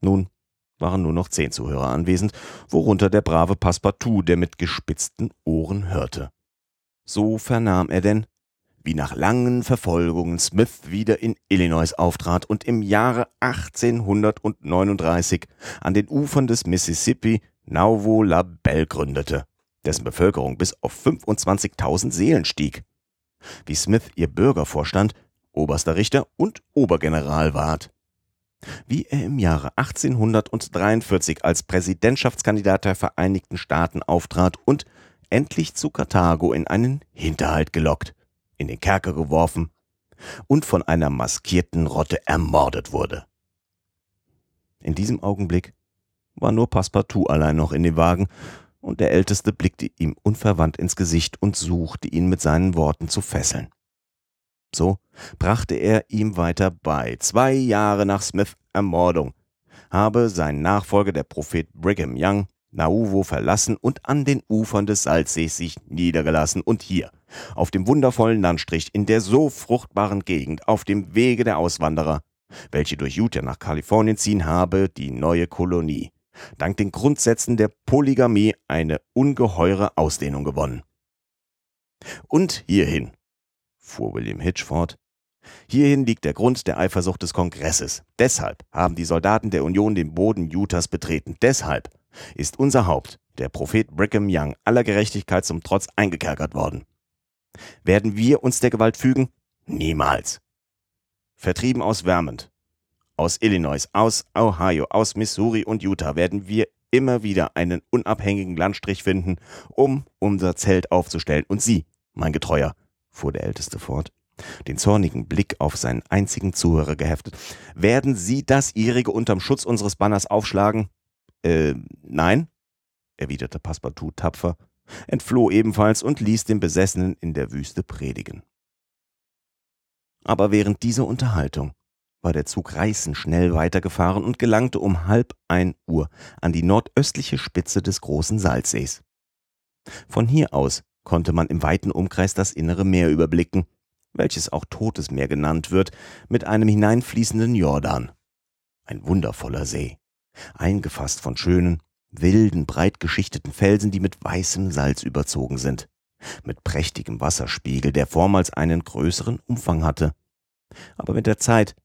Nun waren nur noch zehn Zuhörer anwesend, worunter der brave Passepartout, der mit gespitzten Ohren hörte. So vernahm er denn, wie nach langen Verfolgungen Smith wieder in Illinois auftrat und im Jahre 1839 an den Ufern des Mississippi Nauvoo La Belle gründete, dessen Bevölkerung bis auf 25.000 Seelen stieg. Wie Smith ihr Bürgervorstand, oberster Richter und Obergeneral ward. Wie er im Jahre 1843 als Präsidentschaftskandidat der Vereinigten Staaten auftrat und endlich zu Karthago in einen Hinterhalt gelockt, in den Kerker geworfen und von einer maskierten Rotte ermordet wurde. In diesem Augenblick war nur Passepartout allein noch in dem Wagen, und der Älteste blickte ihm unverwandt ins Gesicht und suchte ihn mit seinen Worten zu fesseln. So brachte er ihm weiter bei, zwei Jahre nach Smiths Ermordung, habe sein Nachfolger, der Prophet Brigham Young, Nauvoo verlassen und an den Ufern des Salzsees sich niedergelassen und hier, auf dem wundervollen Landstrich, in der so fruchtbaren Gegend, auf dem Wege der Auswanderer, welche durch Utah nach Kalifornien ziehen, habe die neue Kolonie, dank den Grundsätzen der Polygamie, eine ungeheure Ausdehnung gewonnen. Und hierhin, fuhr William Hitch fort, hierhin liegt der Grund der Eifersucht des Kongresses. Deshalb haben die Soldaten der Union den Boden Utahs betreten. Deshalb ist unser Haupt, der Prophet Brigham Young, aller Gerechtigkeit zum Trotz eingekerkert worden. Werden wir uns der Gewalt fügen? Niemals. Vertrieben aus Vermont, aus Illinois, aus Ohio, aus Missouri und Utah werden wir immer wieder einen unabhängigen Landstrich finden, um unser Zelt aufzustellen. Und Sie, mein Getreuer, fuhr der Älteste fort, den zornigen Blick auf seinen einzigen Zuhörer geheftet, werden Sie das Ihrige unterm Schutz unseres Banners aufschlagen? Äh, nein, erwiderte Passepartout tapfer, entfloh ebenfalls und ließ den Besessenen in der Wüste predigen. Aber während dieser Unterhaltung war der Zug reißend schnell weitergefahren und gelangte um halb ein Uhr an die nordöstliche Spitze des großen Salzsees. Von hier aus konnte man im weiten Umkreis das innere Meer überblicken, welches auch Totes Meer genannt wird, mit einem hineinfließenden Jordan. Ein wundervoller See eingefasst von schönen, wilden, breit geschichteten Felsen, die mit weißem Salz überzogen sind, mit prächtigem Wasserspiegel, der vormals einen größeren Umfang hatte. Aber mit der Zeit,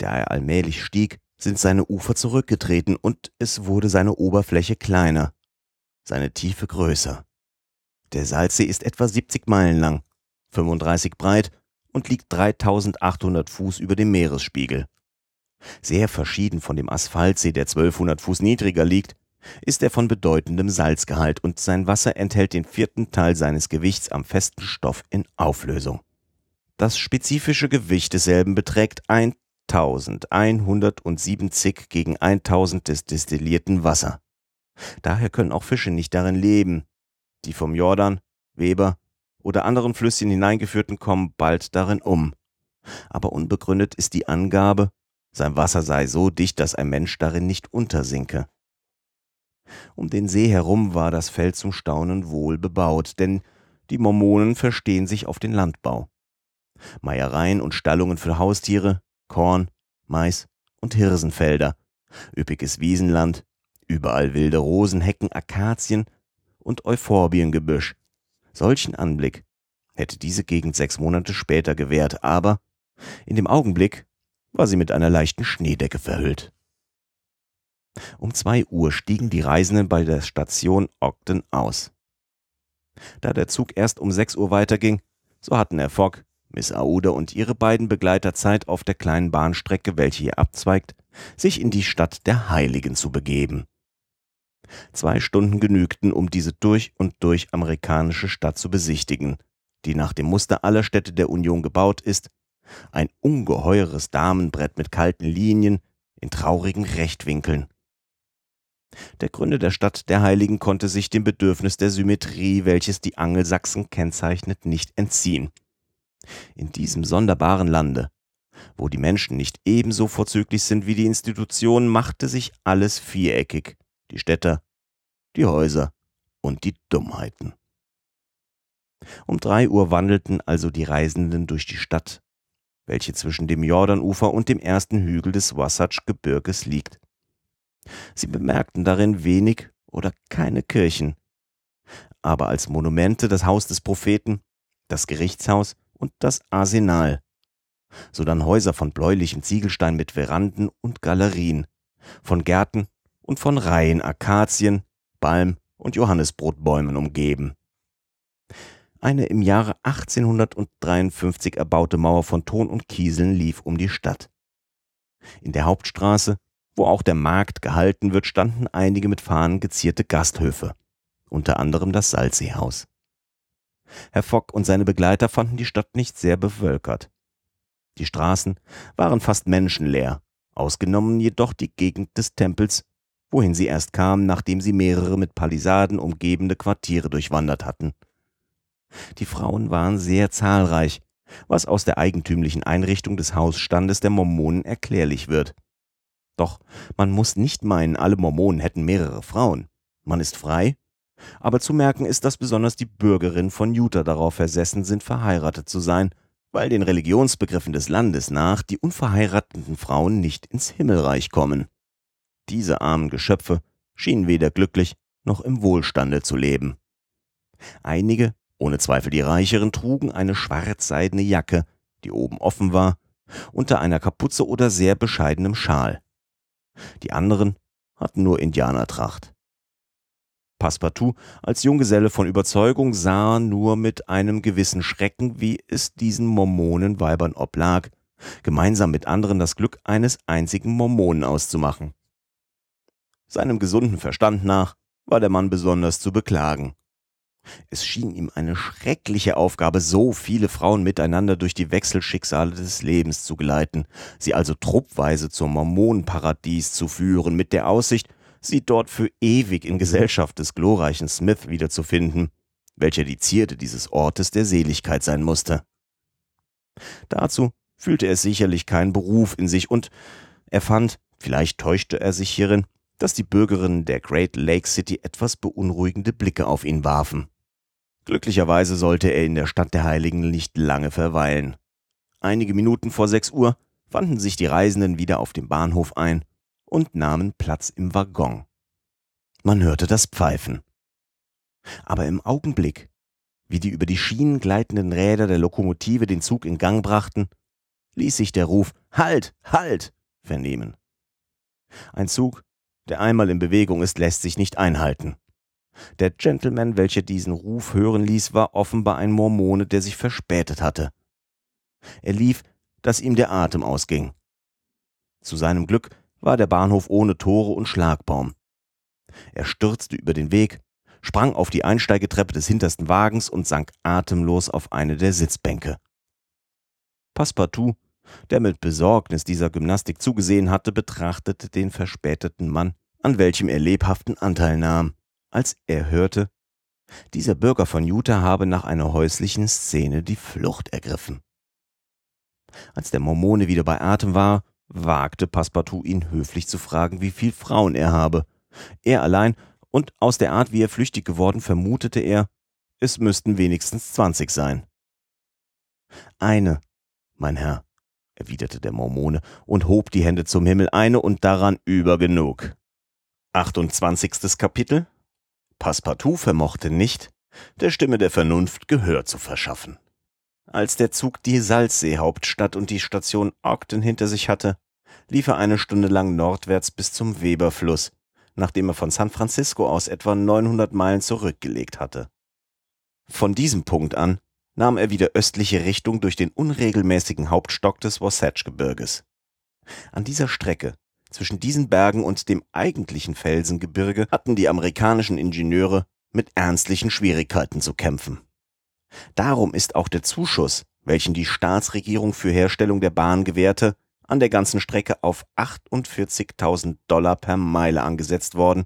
der er allmählich stieg, sind seine Ufer zurückgetreten und es wurde seine Oberfläche kleiner, seine Tiefe größer. Der Salzsee ist etwa 70 Meilen lang, 35 breit und liegt 3800 Fuß über dem Meeresspiegel. Sehr verschieden von dem Asphaltsee, der 1200 Fuß niedriger liegt, ist er von bedeutendem Salzgehalt und sein Wasser enthält den vierten Teil seines Gewichts am festen Stoff in Auflösung. Das spezifische Gewicht desselben beträgt 1170 gegen 1000 des destillierten Wasser. Daher können auch Fische nicht darin leben. Die vom Jordan, Weber oder anderen Flüsschen hineingeführten kommen bald darin um. Aber unbegründet ist die Angabe, sein Wasser sei so dicht, dass ein Mensch darin nicht untersinke. Um den See herum war das Feld zum Staunen wohl bebaut, denn die Mormonen verstehen sich auf den Landbau. Meiereien und Stallungen für Haustiere, Korn, Mais und Hirsenfelder, üppiges Wiesenland, überall wilde Rosen, Hecken, Akazien und Euphorbiengebüsch. Solchen Anblick hätte diese Gegend sechs Monate später gewährt, aber in dem Augenblick war sie mit einer leichten Schneedecke verhüllt. Um zwei Uhr stiegen die Reisenden bei der Station Ogden aus. Da der Zug erst um sechs Uhr weiterging, so hatten Herr Fogg, Miss Aouda und ihre beiden Begleiter Zeit auf der kleinen Bahnstrecke, welche hier abzweigt, sich in die Stadt der Heiligen zu begeben. Zwei Stunden genügten, um diese durch und durch amerikanische Stadt zu besichtigen, die nach dem Muster aller Städte der Union gebaut ist, ein ungeheures Damenbrett mit kalten Linien in traurigen Rechtwinkeln. Der Gründer der Stadt der Heiligen konnte sich dem Bedürfnis der Symmetrie, welches die Angelsachsen kennzeichnet, nicht entziehen. In diesem sonderbaren Lande, wo die Menschen nicht ebenso vorzüglich sind wie die Institutionen, machte sich alles viereckig, die Städter, die Häuser und die Dummheiten. Um drei Uhr wandelten also die Reisenden durch die Stadt, welche zwischen dem Jordanufer und dem ersten Hügel des Wasatch-Gebirges liegt. Sie bemerkten darin wenig oder keine Kirchen, aber als Monumente das Haus des Propheten, das Gerichtshaus und das Arsenal, sodann Häuser von bläulichem Ziegelstein mit Veranden und Galerien, von Gärten und von Reihen Akazien, Balm und Johannisbrotbäumen umgeben. Eine im Jahre 1853 erbaute Mauer von Ton und Kieseln lief um die Stadt. In der Hauptstraße wo auch der Markt gehalten wird, standen einige mit Fahnen gezierte Gasthöfe, unter anderem das Salzseehaus. Herr Fock und seine Begleiter fanden die Stadt nicht sehr bewölkert. Die Straßen waren fast menschenleer, ausgenommen jedoch die Gegend des Tempels, wohin sie erst kamen, nachdem sie mehrere mit Palisaden umgebene Quartiere durchwandert hatten. Die Frauen waren sehr zahlreich, was aus der eigentümlichen Einrichtung des Hausstandes der Mormonen erklärlich wird. Doch man muss nicht meinen, alle Mormonen hätten mehrere Frauen. Man ist frei. Aber zu merken ist, dass besonders die Bürgerinnen von Utah darauf versessen sind, verheiratet zu sein, weil den Religionsbegriffen des Landes nach die unverheirateten Frauen nicht ins Himmelreich kommen. Diese armen Geschöpfe schienen weder glücklich noch im Wohlstande zu leben. Einige, ohne Zweifel die Reicheren, trugen eine schwarzseidene Jacke, die oben offen war, unter einer Kapuze oder sehr bescheidenem Schal. Die anderen hatten nur Indianertracht. Passepartout als Junggeselle von Überzeugung sah nur mit einem gewissen Schrecken, wie es diesen Mormonenweibern oblag, gemeinsam mit anderen das Glück eines einzigen Mormonen auszumachen. Seinem gesunden Verstand nach war der Mann besonders zu beklagen. Es schien ihm eine schreckliche Aufgabe, so viele Frauen miteinander durch die Wechselschicksale des Lebens zu geleiten, sie also truppweise zum Mormonenparadies zu führen, mit der Aussicht, sie dort für ewig in Gesellschaft des glorreichen Smith wiederzufinden, welcher die Zierde dieses Ortes der Seligkeit sein musste. Dazu fühlte er sicherlich keinen Beruf in sich und er fand, vielleicht täuschte er sich hierin, dass die Bürgerinnen der Great Lake City etwas beunruhigende Blicke auf ihn warfen. Glücklicherweise sollte er in der Stadt der Heiligen nicht lange verweilen. Einige Minuten vor sechs Uhr fanden sich die Reisenden wieder auf dem Bahnhof ein und nahmen Platz im Waggon. Man hörte das Pfeifen. Aber im Augenblick, wie die über die Schienen gleitenden Räder der Lokomotive den Zug in Gang brachten, ließ sich der Ruf Halt, halt vernehmen. Ein Zug, der einmal in Bewegung ist, lässt sich nicht einhalten. Der Gentleman, welcher diesen Ruf hören ließ, war offenbar ein Mormone, der sich verspätet hatte. Er lief, dass ihm der Atem ausging. Zu seinem Glück war der Bahnhof ohne Tore und Schlagbaum. Er stürzte über den Weg, sprang auf die Einsteigetreppe des hintersten Wagens und sank atemlos auf eine der Sitzbänke. Passepartout, der mit Besorgnis dieser Gymnastik zugesehen hatte, betrachtete den verspäteten Mann, an welchem er lebhaften Anteil nahm, als er hörte, dieser Bürger von Utah habe nach einer häuslichen Szene die Flucht ergriffen. Als der Mormone wieder bei Atem war, wagte Passepartout ihn höflich zu fragen, wie viel Frauen er habe. Er allein und aus der Art, wie er flüchtig geworden, vermutete er, es müssten wenigstens zwanzig sein. Eine, mein Herr, erwiderte der Mormone und hob die Hände zum Himmel, eine und daran über genug. 28. Kapitel Passepartout vermochte nicht, der Stimme der Vernunft Gehör zu verschaffen. Als der Zug die Salzseehauptstadt und die Station Ogden hinter sich hatte, lief er eine Stunde lang nordwärts bis zum Weberfluss, nachdem er von San Francisco aus etwa 900 Meilen zurückgelegt hatte. Von diesem Punkt an nahm er wieder östliche Richtung durch den unregelmäßigen Hauptstock des Wasatch-Gebirges. An dieser Strecke zwischen diesen Bergen und dem eigentlichen Felsengebirge hatten die amerikanischen Ingenieure mit ernstlichen Schwierigkeiten zu kämpfen. Darum ist auch der Zuschuss, welchen die Staatsregierung für Herstellung der Bahn gewährte, an der ganzen Strecke auf 48.000 Dollar per Meile angesetzt worden,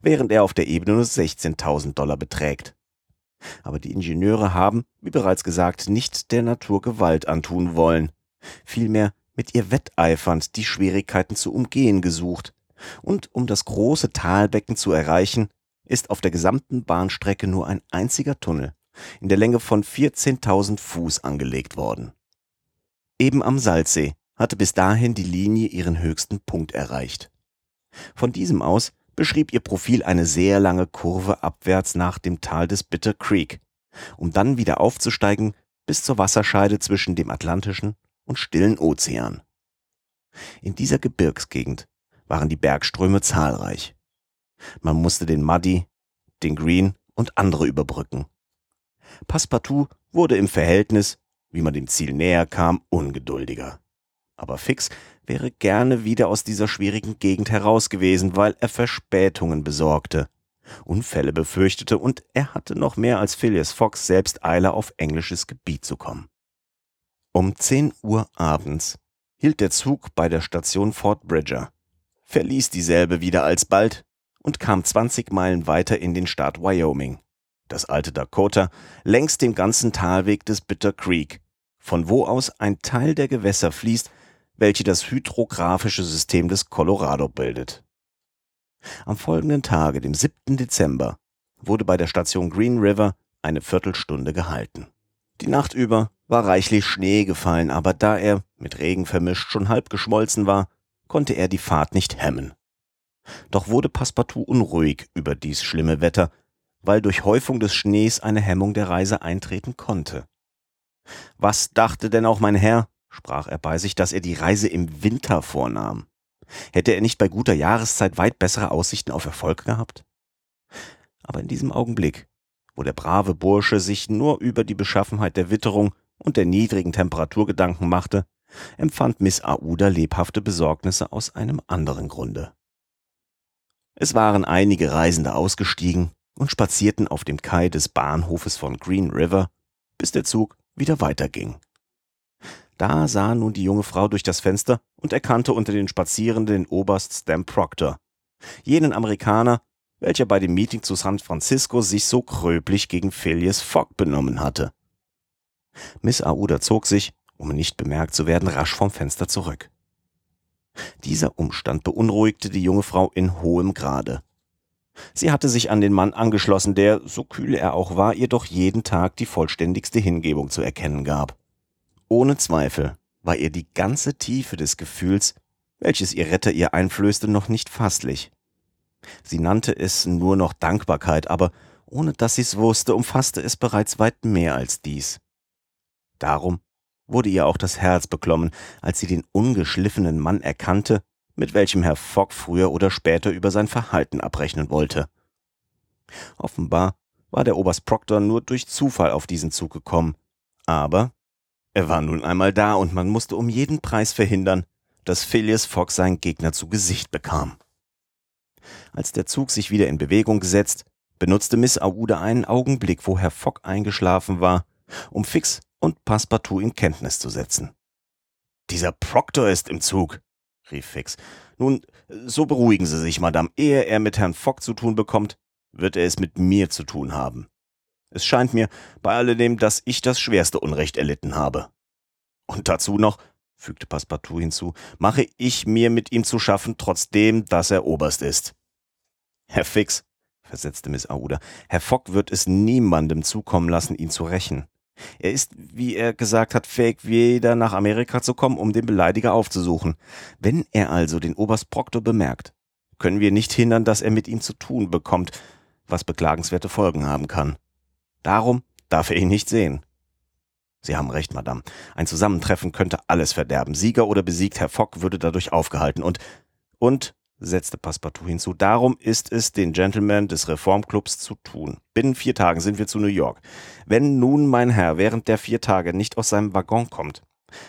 während er auf der Ebene nur 16.000 Dollar beträgt. Aber die Ingenieure haben, wie bereits gesagt, nicht der Natur Gewalt antun wollen. Vielmehr mit ihr wetteifernd die Schwierigkeiten zu umgehen gesucht. Und um das große Talbecken zu erreichen, ist auf der gesamten Bahnstrecke nur ein einziger Tunnel in der Länge von 14.000 Fuß angelegt worden. Eben am Salzsee hatte bis dahin die Linie ihren höchsten Punkt erreicht. Von diesem aus beschrieb ihr Profil eine sehr lange Kurve abwärts nach dem Tal des Bitter Creek, um dann wieder aufzusteigen bis zur Wasserscheide zwischen dem Atlantischen und Stillen Ozean. In dieser Gebirgsgegend waren die Bergströme zahlreich. Man musste den Muddy, den Green und andere überbrücken. Passepartout wurde im Verhältnis, wie man dem Ziel näher kam, ungeduldiger aber Fix wäre gerne wieder aus dieser schwierigen Gegend heraus gewesen, weil er Verspätungen besorgte, Unfälle befürchtete und er hatte noch mehr als Phileas Fox selbst Eile auf englisches Gebiet zu kommen. Um 10 Uhr abends hielt der Zug bei der Station Fort Bridger, verließ dieselbe wieder alsbald und kam 20 Meilen weiter in den Staat Wyoming, das alte Dakota, längs dem ganzen Talweg des Bitter Creek, von wo aus ein Teil der Gewässer fließt, welche das hydrographische System des Colorado bildet. Am folgenden Tage, dem 7. Dezember, wurde bei der Station Green River eine Viertelstunde gehalten. Die Nacht über war reichlich Schnee gefallen, aber da er, mit Regen vermischt, schon halb geschmolzen war, konnte er die Fahrt nicht hemmen. Doch wurde Passepartout unruhig über dies schlimme Wetter, weil durch Häufung des Schnees eine Hemmung der Reise eintreten konnte. Was dachte denn auch mein Herr, sprach er bei sich, dass er die Reise im Winter vornahm. Hätte er nicht bei guter Jahreszeit weit bessere Aussichten auf Erfolg gehabt? Aber in diesem Augenblick, wo der brave Bursche sich nur über die Beschaffenheit der Witterung und der niedrigen Temperatur Gedanken machte, empfand Miss Aouda lebhafte Besorgnisse aus einem anderen Grunde. Es waren einige Reisende ausgestiegen und spazierten auf dem Kai des Bahnhofes von Green River, bis der Zug wieder weiterging. Da sah nun die junge Frau durch das Fenster und erkannte unter den Spazierenden den Oberst Stam Proctor, jenen Amerikaner, welcher bei dem Meeting zu San Francisco sich so kröblich gegen Phileas Fogg benommen hatte. Miss Aouda zog sich, um nicht bemerkt zu werden, rasch vom Fenster zurück. Dieser Umstand beunruhigte die junge Frau in hohem Grade. Sie hatte sich an den Mann angeschlossen, der, so kühl er auch war, ihr doch jeden Tag die vollständigste Hingebung zu erkennen gab. Ohne Zweifel war ihr die ganze Tiefe des Gefühls, welches ihr Retter ihr einflößte, noch nicht fasslich. Sie nannte es nur noch Dankbarkeit, aber ohne dass sie's wusste, umfasste es bereits weit mehr als dies. Darum wurde ihr auch das Herz beklommen, als sie den ungeschliffenen Mann erkannte, mit welchem Herr Fogg früher oder später über sein Verhalten abrechnen wollte. Offenbar war der Oberst Proctor nur durch Zufall auf diesen Zug gekommen, aber er war nun einmal da und man musste um jeden Preis verhindern, dass Phileas Fogg seinen Gegner zu Gesicht bekam. Als der Zug sich wieder in Bewegung gesetzt, benutzte Miss Aouda einen Augenblick, wo Herr Fogg eingeschlafen war, um Fix und Passepartout in Kenntnis zu setzen. Dieser Proctor ist im Zug, rief Fix. Nun, so beruhigen Sie sich, Madame. Ehe er mit Herrn Fogg zu tun bekommt, wird er es mit mir zu tun haben. Es scheint mir bei alledem, dass ich das schwerste Unrecht erlitten habe. Und dazu noch, fügte Passepartout hinzu, mache ich mir mit ihm zu schaffen, trotzdem, dass er Oberst ist. Herr Fix, versetzte Miss Aouda, Herr Fogg wird es niemandem zukommen lassen, ihn zu rächen. Er ist, wie er gesagt hat, fähig, wieder nach Amerika zu kommen, um den Beleidiger aufzusuchen. Wenn er also den Oberst Proctor bemerkt, können wir nicht hindern, dass er mit ihm zu tun bekommt, was beklagenswerte Folgen haben kann. Darum darf er ihn nicht sehen. Sie haben recht, Madame. Ein Zusammentreffen könnte alles verderben. Sieger oder besiegt, Herr Fogg würde dadurch aufgehalten. Und, und, setzte Passepartout hinzu, darum ist es den Gentlemen des Reformclubs zu tun. Binnen vier Tagen sind wir zu New York. Wenn nun mein Herr während der vier Tage nicht aus seinem Waggon kommt,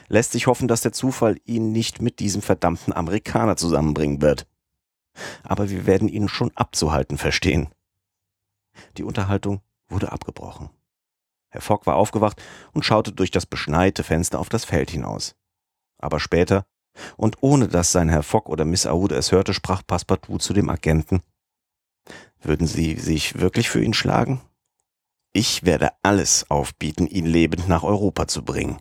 lässt sich hoffen, dass der Zufall ihn nicht mit diesem verdammten Amerikaner zusammenbringen wird. Aber wir werden ihn schon abzuhalten verstehen. Die Unterhaltung wurde abgebrochen. Herr Fogg war aufgewacht und schaute durch das beschneite Fenster auf das Feld hinaus. Aber später, und ohne dass sein Herr Fogg oder Miss Aoude es hörte, sprach Passepartout zu dem Agenten. Würden Sie sich wirklich für ihn schlagen? Ich werde alles aufbieten, ihn lebend nach Europa zu bringen,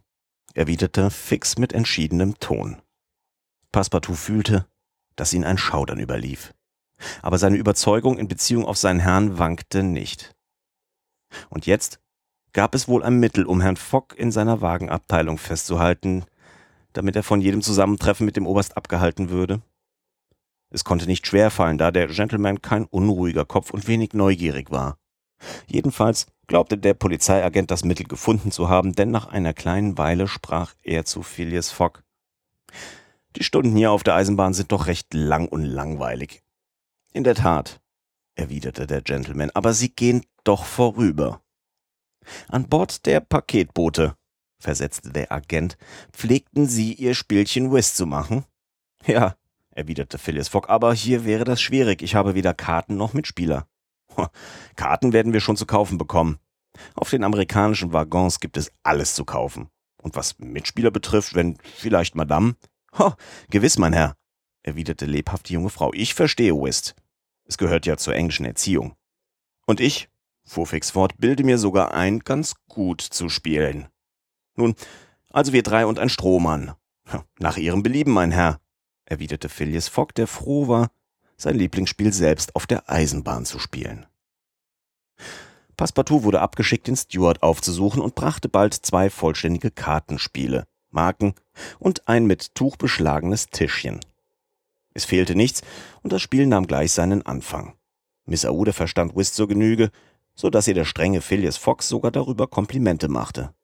erwiderte Fix mit entschiedenem Ton. Passepartout fühlte, dass ihn ein Schaudern überlief. Aber seine Überzeugung in Beziehung auf seinen Herrn wankte nicht. Und jetzt gab es wohl ein Mittel, um Herrn Fogg in seiner Wagenabteilung festzuhalten, damit er von jedem Zusammentreffen mit dem Oberst abgehalten würde. Es konnte nicht schwer fallen, da der Gentleman kein unruhiger Kopf und wenig neugierig war. Jedenfalls glaubte der Polizeiagent das Mittel gefunden zu haben, denn nach einer kleinen Weile sprach er zu Phileas Fogg. Die Stunden hier auf der Eisenbahn sind doch recht lang und langweilig. In der Tat, erwiderte der Gentleman, aber sie gehen doch vorüber. An Bord der Paketboote, versetzte der Agent, pflegten Sie Ihr Spielchen Whist zu machen? Ja, erwiderte Phileas Fogg, aber hier wäre das schwierig. Ich habe weder Karten noch Mitspieler. Karten werden wir schon zu kaufen bekommen. Auf den amerikanischen Waggons gibt es alles zu kaufen. Und was Mitspieler betrifft, wenn vielleicht Madame? Ho, gewiss, mein Herr, erwiderte lebhaft die junge Frau. Ich verstehe Whist. Es gehört ja zur englischen Erziehung. Und ich, fuhr Fix fort, bilde mir sogar ein, ganz gut zu spielen. Nun, also wir drei und ein Strohmann. Nach Ihrem Belieben, mein Herr, erwiderte Phileas Fogg, der froh war, sein Lieblingsspiel selbst auf der Eisenbahn zu spielen. Passepartout wurde abgeschickt, den Steward aufzusuchen und brachte bald zwei vollständige Kartenspiele, Marken und ein mit Tuch beschlagenes Tischchen. Es fehlte nichts und das Spiel nahm gleich seinen Anfang. Miss Aoude verstand Whist zur Genüge, so dass ihr der strenge Phileas Fox sogar darüber Komplimente machte.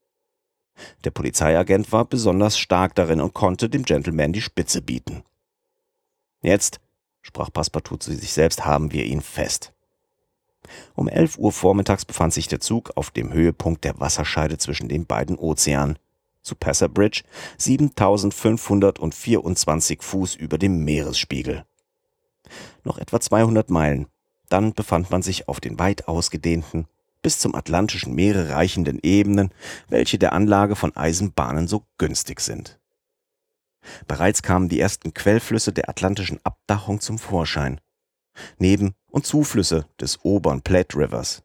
Der Polizeiagent war besonders stark darin und konnte dem Gentleman die Spitze bieten. Jetzt, sprach Passepartout zu sich selbst, haben wir ihn fest. Um elf Uhr vormittags befand sich der Zug auf dem Höhepunkt der Wasserscheide zwischen den beiden Ozeanen, zu Passer Bridge, 7524 Fuß über dem Meeresspiegel. Noch etwa 200 Meilen, dann befand man sich auf den weit ausgedehnten, bis zum Atlantischen Meere reichenden Ebenen, welche der Anlage von Eisenbahnen so günstig sind. Bereits kamen die ersten Quellflüsse der atlantischen Abdachung zum Vorschein, Neben- und Zuflüsse des oberen Platte Rivers.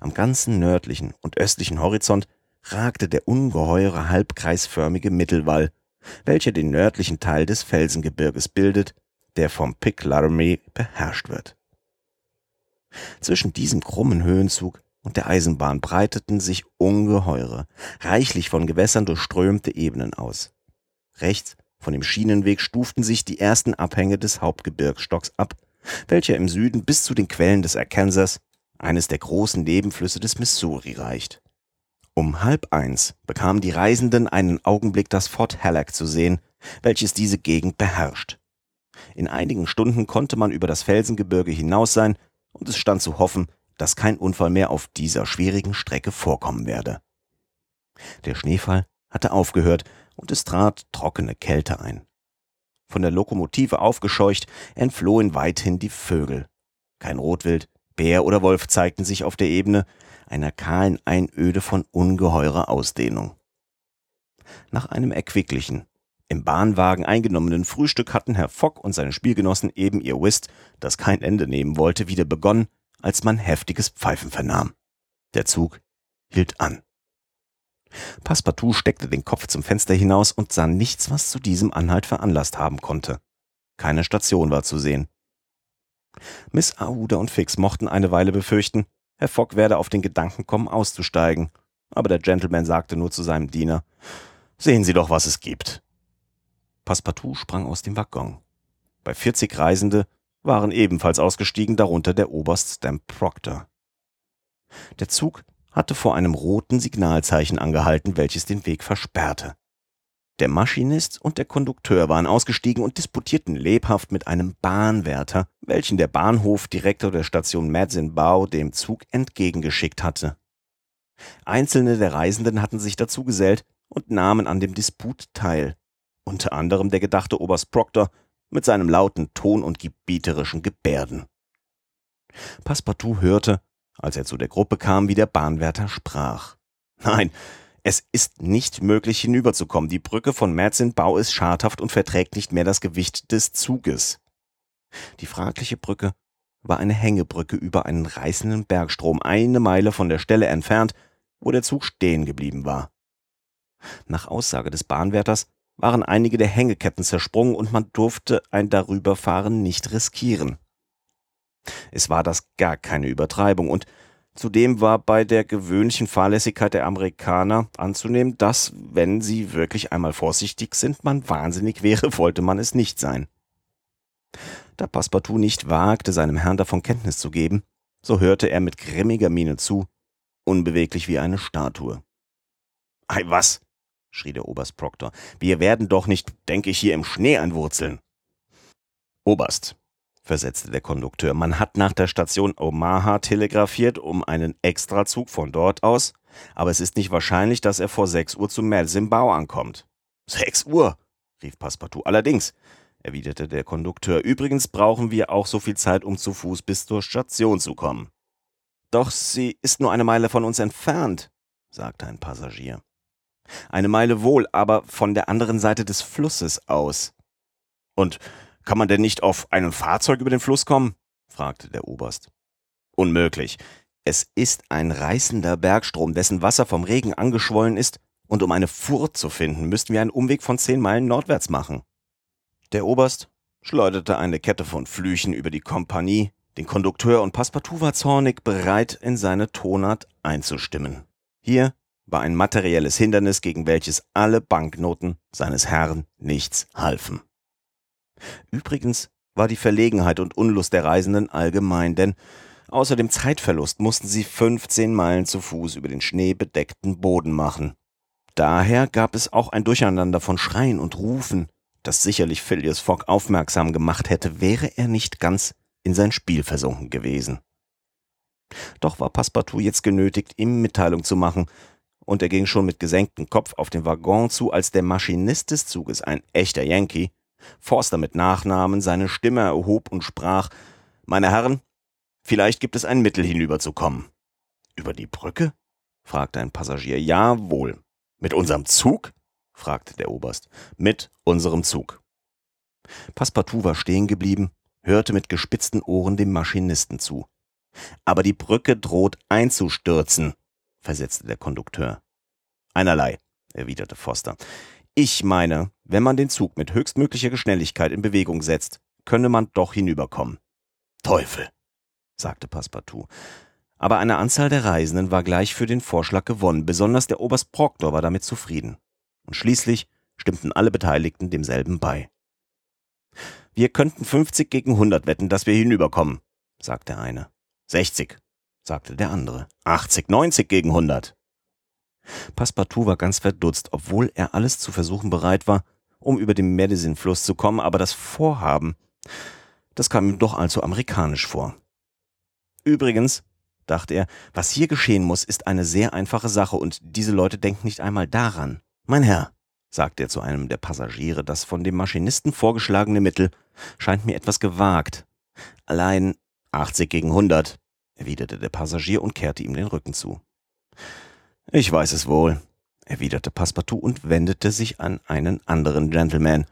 Am ganzen nördlichen und östlichen Horizont ragte der ungeheure halbkreisförmige Mittelwall, welcher den nördlichen Teil des Felsengebirges bildet, der vom Pic Laramie beherrscht wird. Zwischen diesem krummen Höhenzug und der Eisenbahn breiteten sich ungeheure, reichlich von Gewässern durchströmte Ebenen aus. Rechts von dem Schienenweg stuften sich die ersten Abhänge des Hauptgebirgsstocks ab, welcher im Süden bis zu den Quellen des Arkansas, eines der großen Nebenflüsse des Missouri, reicht. Um halb eins bekamen die Reisenden einen Augenblick das Fort Halleck zu sehen, welches diese Gegend beherrscht. In einigen Stunden konnte man über das Felsengebirge hinaus sein, und es stand zu hoffen, dass kein Unfall mehr auf dieser schwierigen Strecke vorkommen werde. Der Schneefall hatte aufgehört und es trat trockene Kälte ein. Von der Lokomotive aufgescheucht, entflohen weithin die Vögel. Kein Rotwild, Bär oder Wolf zeigten sich auf der Ebene, einer kahlen Einöde von ungeheurer Ausdehnung. Nach einem erquicklichen, im Bahnwagen eingenommenen Frühstück hatten Herr Fock und seine Spielgenossen eben ihr Whist, das kein Ende nehmen wollte, wieder begonnen, als man heftiges Pfeifen vernahm. Der Zug hielt an. Passepartout steckte den Kopf zum Fenster hinaus und sah nichts, was zu diesem Anhalt veranlasst haben konnte. Keine Station war zu sehen. Miss Aouda und Fix mochten eine Weile befürchten, Herr Fogg werde auf den Gedanken kommen, auszusteigen. Aber der Gentleman sagte nur zu seinem Diener, Sehen Sie doch, was es gibt. Passepartout sprang aus dem Waggon. Bei 40 Reisende waren ebenfalls ausgestiegen, darunter der Oberst Stamp Proctor. Der Zug hatte vor einem roten Signalzeichen angehalten, welches den Weg versperrte. Der Maschinist und der Kondukteur waren ausgestiegen und disputierten lebhaft mit einem Bahnwärter, welchen der Bahnhofdirektor der Station Madzinbao dem Zug entgegengeschickt hatte. Einzelne der Reisenden hatten sich dazu gesellt und nahmen an dem Disput teil, unter anderem der gedachte Oberst Proctor mit seinem lauten Ton und gebieterischen Gebärden. Passepartout hörte, als er zu der Gruppe kam, wie der Bahnwärter sprach. Nein, es ist nicht möglich hinüberzukommen. Die Brücke von Bau ist schadhaft und verträgt nicht mehr das Gewicht des Zuges. Die fragliche Brücke war eine Hängebrücke über einen reißenden Bergstrom, eine Meile von der Stelle entfernt, wo der Zug stehen geblieben war. Nach Aussage des Bahnwärters waren einige der Hängeketten zersprungen und man durfte ein Darüberfahren nicht riskieren. Es war das gar keine Übertreibung und Zudem war bei der gewöhnlichen Fahrlässigkeit der Amerikaner anzunehmen, dass, wenn sie wirklich einmal vorsichtig sind, man wahnsinnig wäre, wollte man es nicht sein. Da Passepartout nicht wagte, seinem Herrn davon Kenntnis zu geben, so hörte er mit grimmiger Miene zu, unbeweglich wie eine Statue. Ei was, schrie der Oberst Proctor, wir werden doch nicht, denke ich, hier im Schnee einwurzeln. Oberst, versetzte der Kondukteur. Man hat nach der Station Omaha telegrafiert um einen Extrazug von dort aus, aber es ist nicht wahrscheinlich, dass er vor sechs Uhr zu Melzimbau ankommt. Sechs Uhr? rief Passepartout. Allerdings, erwiderte der Kondukteur. Übrigens brauchen wir auch so viel Zeit, um zu Fuß bis zur Station zu kommen. Doch sie ist nur eine Meile von uns entfernt, sagte ein Passagier. Eine Meile wohl, aber von der anderen Seite des Flusses aus. Und kann man denn nicht auf einem Fahrzeug über den Fluss kommen? fragte der Oberst. Unmöglich. Es ist ein reißender Bergstrom, dessen Wasser vom Regen angeschwollen ist, und um eine Furt zu finden, müssten wir einen Umweg von zehn Meilen nordwärts machen. Der Oberst schleuderte eine Kette von Flüchen über die Kompanie, den Kondukteur und Passepartout war zornig bereit, in seine Tonart einzustimmen. Hier war ein materielles Hindernis, gegen welches alle Banknoten seines Herrn nichts halfen. Übrigens war die Verlegenheit und Unlust der Reisenden allgemein, denn außer dem Zeitverlust mussten sie 15 Meilen zu Fuß über den schneebedeckten Boden machen. Daher gab es auch ein Durcheinander von Schreien und Rufen, das sicherlich Phileas Fogg aufmerksam gemacht hätte, wäre er nicht ganz in sein Spiel versunken gewesen. Doch war Passepartout jetzt genötigt, ihm Mitteilung zu machen, und er ging schon mit gesenktem Kopf auf den Waggon zu, als der Maschinist des Zuges, ein echter Yankee, Forster mit Nachnamen seine Stimme erhob und sprach Meine Herren, vielleicht gibt es ein Mittel hinüberzukommen. Über die Brücke? fragte ein Passagier. Ja, wohl. Mit unserem Zug? fragte der Oberst. Mit unserem Zug. Passepartout war stehen geblieben, hörte mit gespitzten Ohren dem Maschinisten zu. Aber die Brücke droht einzustürzen, versetzte der Kondukteur. Einerlei, erwiderte Foster. Ich meine, wenn man den Zug mit höchstmöglicher Geschwindigkeit in Bewegung setzt, könne man doch hinüberkommen. Teufel, sagte Passepartout. Aber eine Anzahl der Reisenden war gleich für den Vorschlag gewonnen, besonders der Oberst Proctor war damit zufrieden. Und schließlich stimmten alle Beteiligten demselben bei. Wir könnten 50 gegen 100 wetten, dass wir hinüberkommen, sagte eine. 60, sagte der andere. 80, 90 gegen 100. Passepartout war ganz verdutzt, obwohl er alles zu versuchen bereit war, um über den Madison-Fluss zu kommen, aber das Vorhaben, das kam ihm doch allzu amerikanisch vor. Übrigens, dachte er, was hier geschehen muss, ist eine sehr einfache Sache und diese Leute denken nicht einmal daran. Mein Herr, sagte er zu einem der Passagiere, das von dem Maschinisten vorgeschlagene Mittel scheint mir etwas gewagt. Allein 80 gegen 100, erwiderte der Passagier und kehrte ihm den Rücken zu. Ich weiß es wohl, erwiderte Passepartout und wendete sich an einen anderen Gentleman.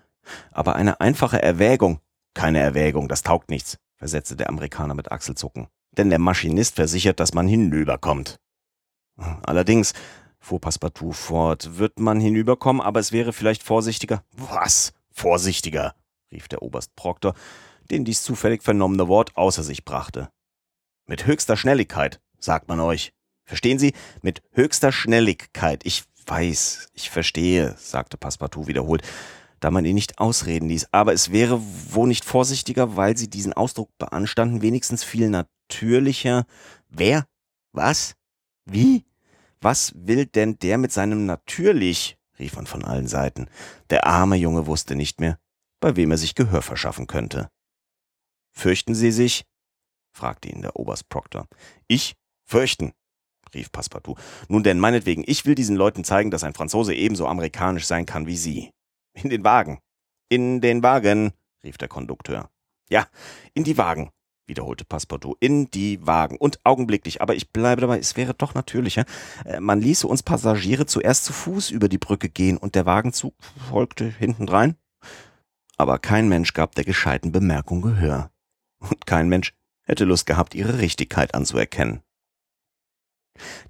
Aber eine einfache Erwägung. Keine Erwägung, das taugt nichts, versetzte der Amerikaner mit Achselzucken. Denn der Maschinist versichert, dass man hinüberkommt. Allerdings, fuhr Passepartout fort, wird man hinüberkommen, aber es wäre vielleicht vorsichtiger. Was? Vorsichtiger? rief der Oberst Proctor, den dies zufällig vernommene Wort außer sich brachte. Mit höchster Schnelligkeit, sagt man euch. Verstehen Sie? Mit höchster Schnelligkeit. Ich weiß, ich verstehe, sagte Passepartout wiederholt, da man ihn nicht ausreden ließ. Aber es wäre wohl nicht vorsichtiger, weil Sie diesen Ausdruck beanstanden, wenigstens viel natürlicher. Wer? Was? Wie? Was will denn der mit seinem natürlich? rief man von allen Seiten. Der arme Junge wusste nicht mehr, bei wem er sich Gehör verschaffen könnte. Fürchten Sie sich? Fragte ihn der Oberst Proctor. Ich? Fürchten, rief Passepartout. Nun denn, meinetwegen, ich will diesen Leuten zeigen, dass ein Franzose ebenso amerikanisch sein kann wie Sie. In den Wagen. In den Wagen, rief der Kondukteur. Ja, in die Wagen, wiederholte Passepartout. In die Wagen. Und augenblicklich, aber ich bleibe dabei, es wäre doch natürlicher. Äh, man ließe uns Passagiere zuerst zu Fuß über die Brücke gehen und der Wagenzug folgte hintendrein. Aber kein Mensch gab der gescheiten Bemerkung Gehör. Und kein Mensch hätte Lust gehabt, ihre Richtigkeit anzuerkennen.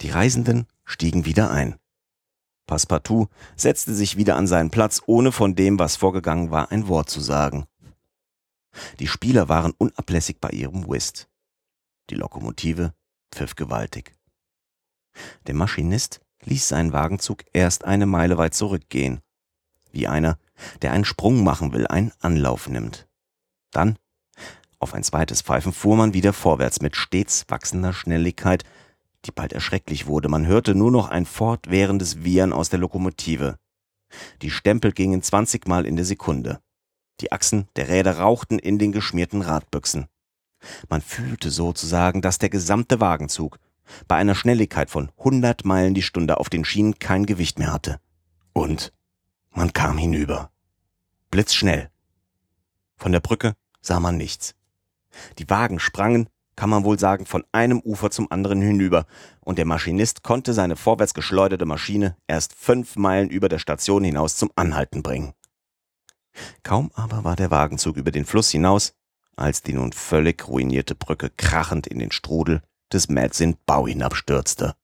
Die Reisenden stiegen wieder ein. Passepartout setzte sich wieder an seinen Platz, ohne von dem, was vorgegangen war, ein Wort zu sagen. Die Spieler waren unablässig bei ihrem Whist. Die Lokomotive pfiff gewaltig. Der Maschinist ließ seinen Wagenzug erst eine Meile weit zurückgehen, wie einer, der einen Sprung machen will, einen Anlauf nimmt. Dann, auf ein zweites Pfeifen, fuhr man wieder vorwärts mit stets wachsender Schnelligkeit, die bald erschrecklich wurde. Man hörte nur noch ein fortwährendes Wiehern aus der Lokomotive. Die Stempel gingen zwanzigmal in der Sekunde. Die Achsen der Räder rauchten in den geschmierten Radbüchsen. Man fühlte sozusagen, dass der gesamte Wagenzug bei einer Schnelligkeit von hundert Meilen die Stunde auf den Schienen kein Gewicht mehr hatte. Und man kam hinüber. Blitzschnell. Von der Brücke sah man nichts. Die Wagen sprangen kann man wohl sagen, von einem Ufer zum anderen hinüber, und der Maschinist konnte seine vorwärts geschleuderte Maschine erst fünf Meilen über der Station hinaus zum Anhalten bringen. Kaum aber war der Wagenzug über den Fluss hinaus, als die nun völlig ruinierte Brücke krachend in den Strudel des Madsin Bau hinabstürzte.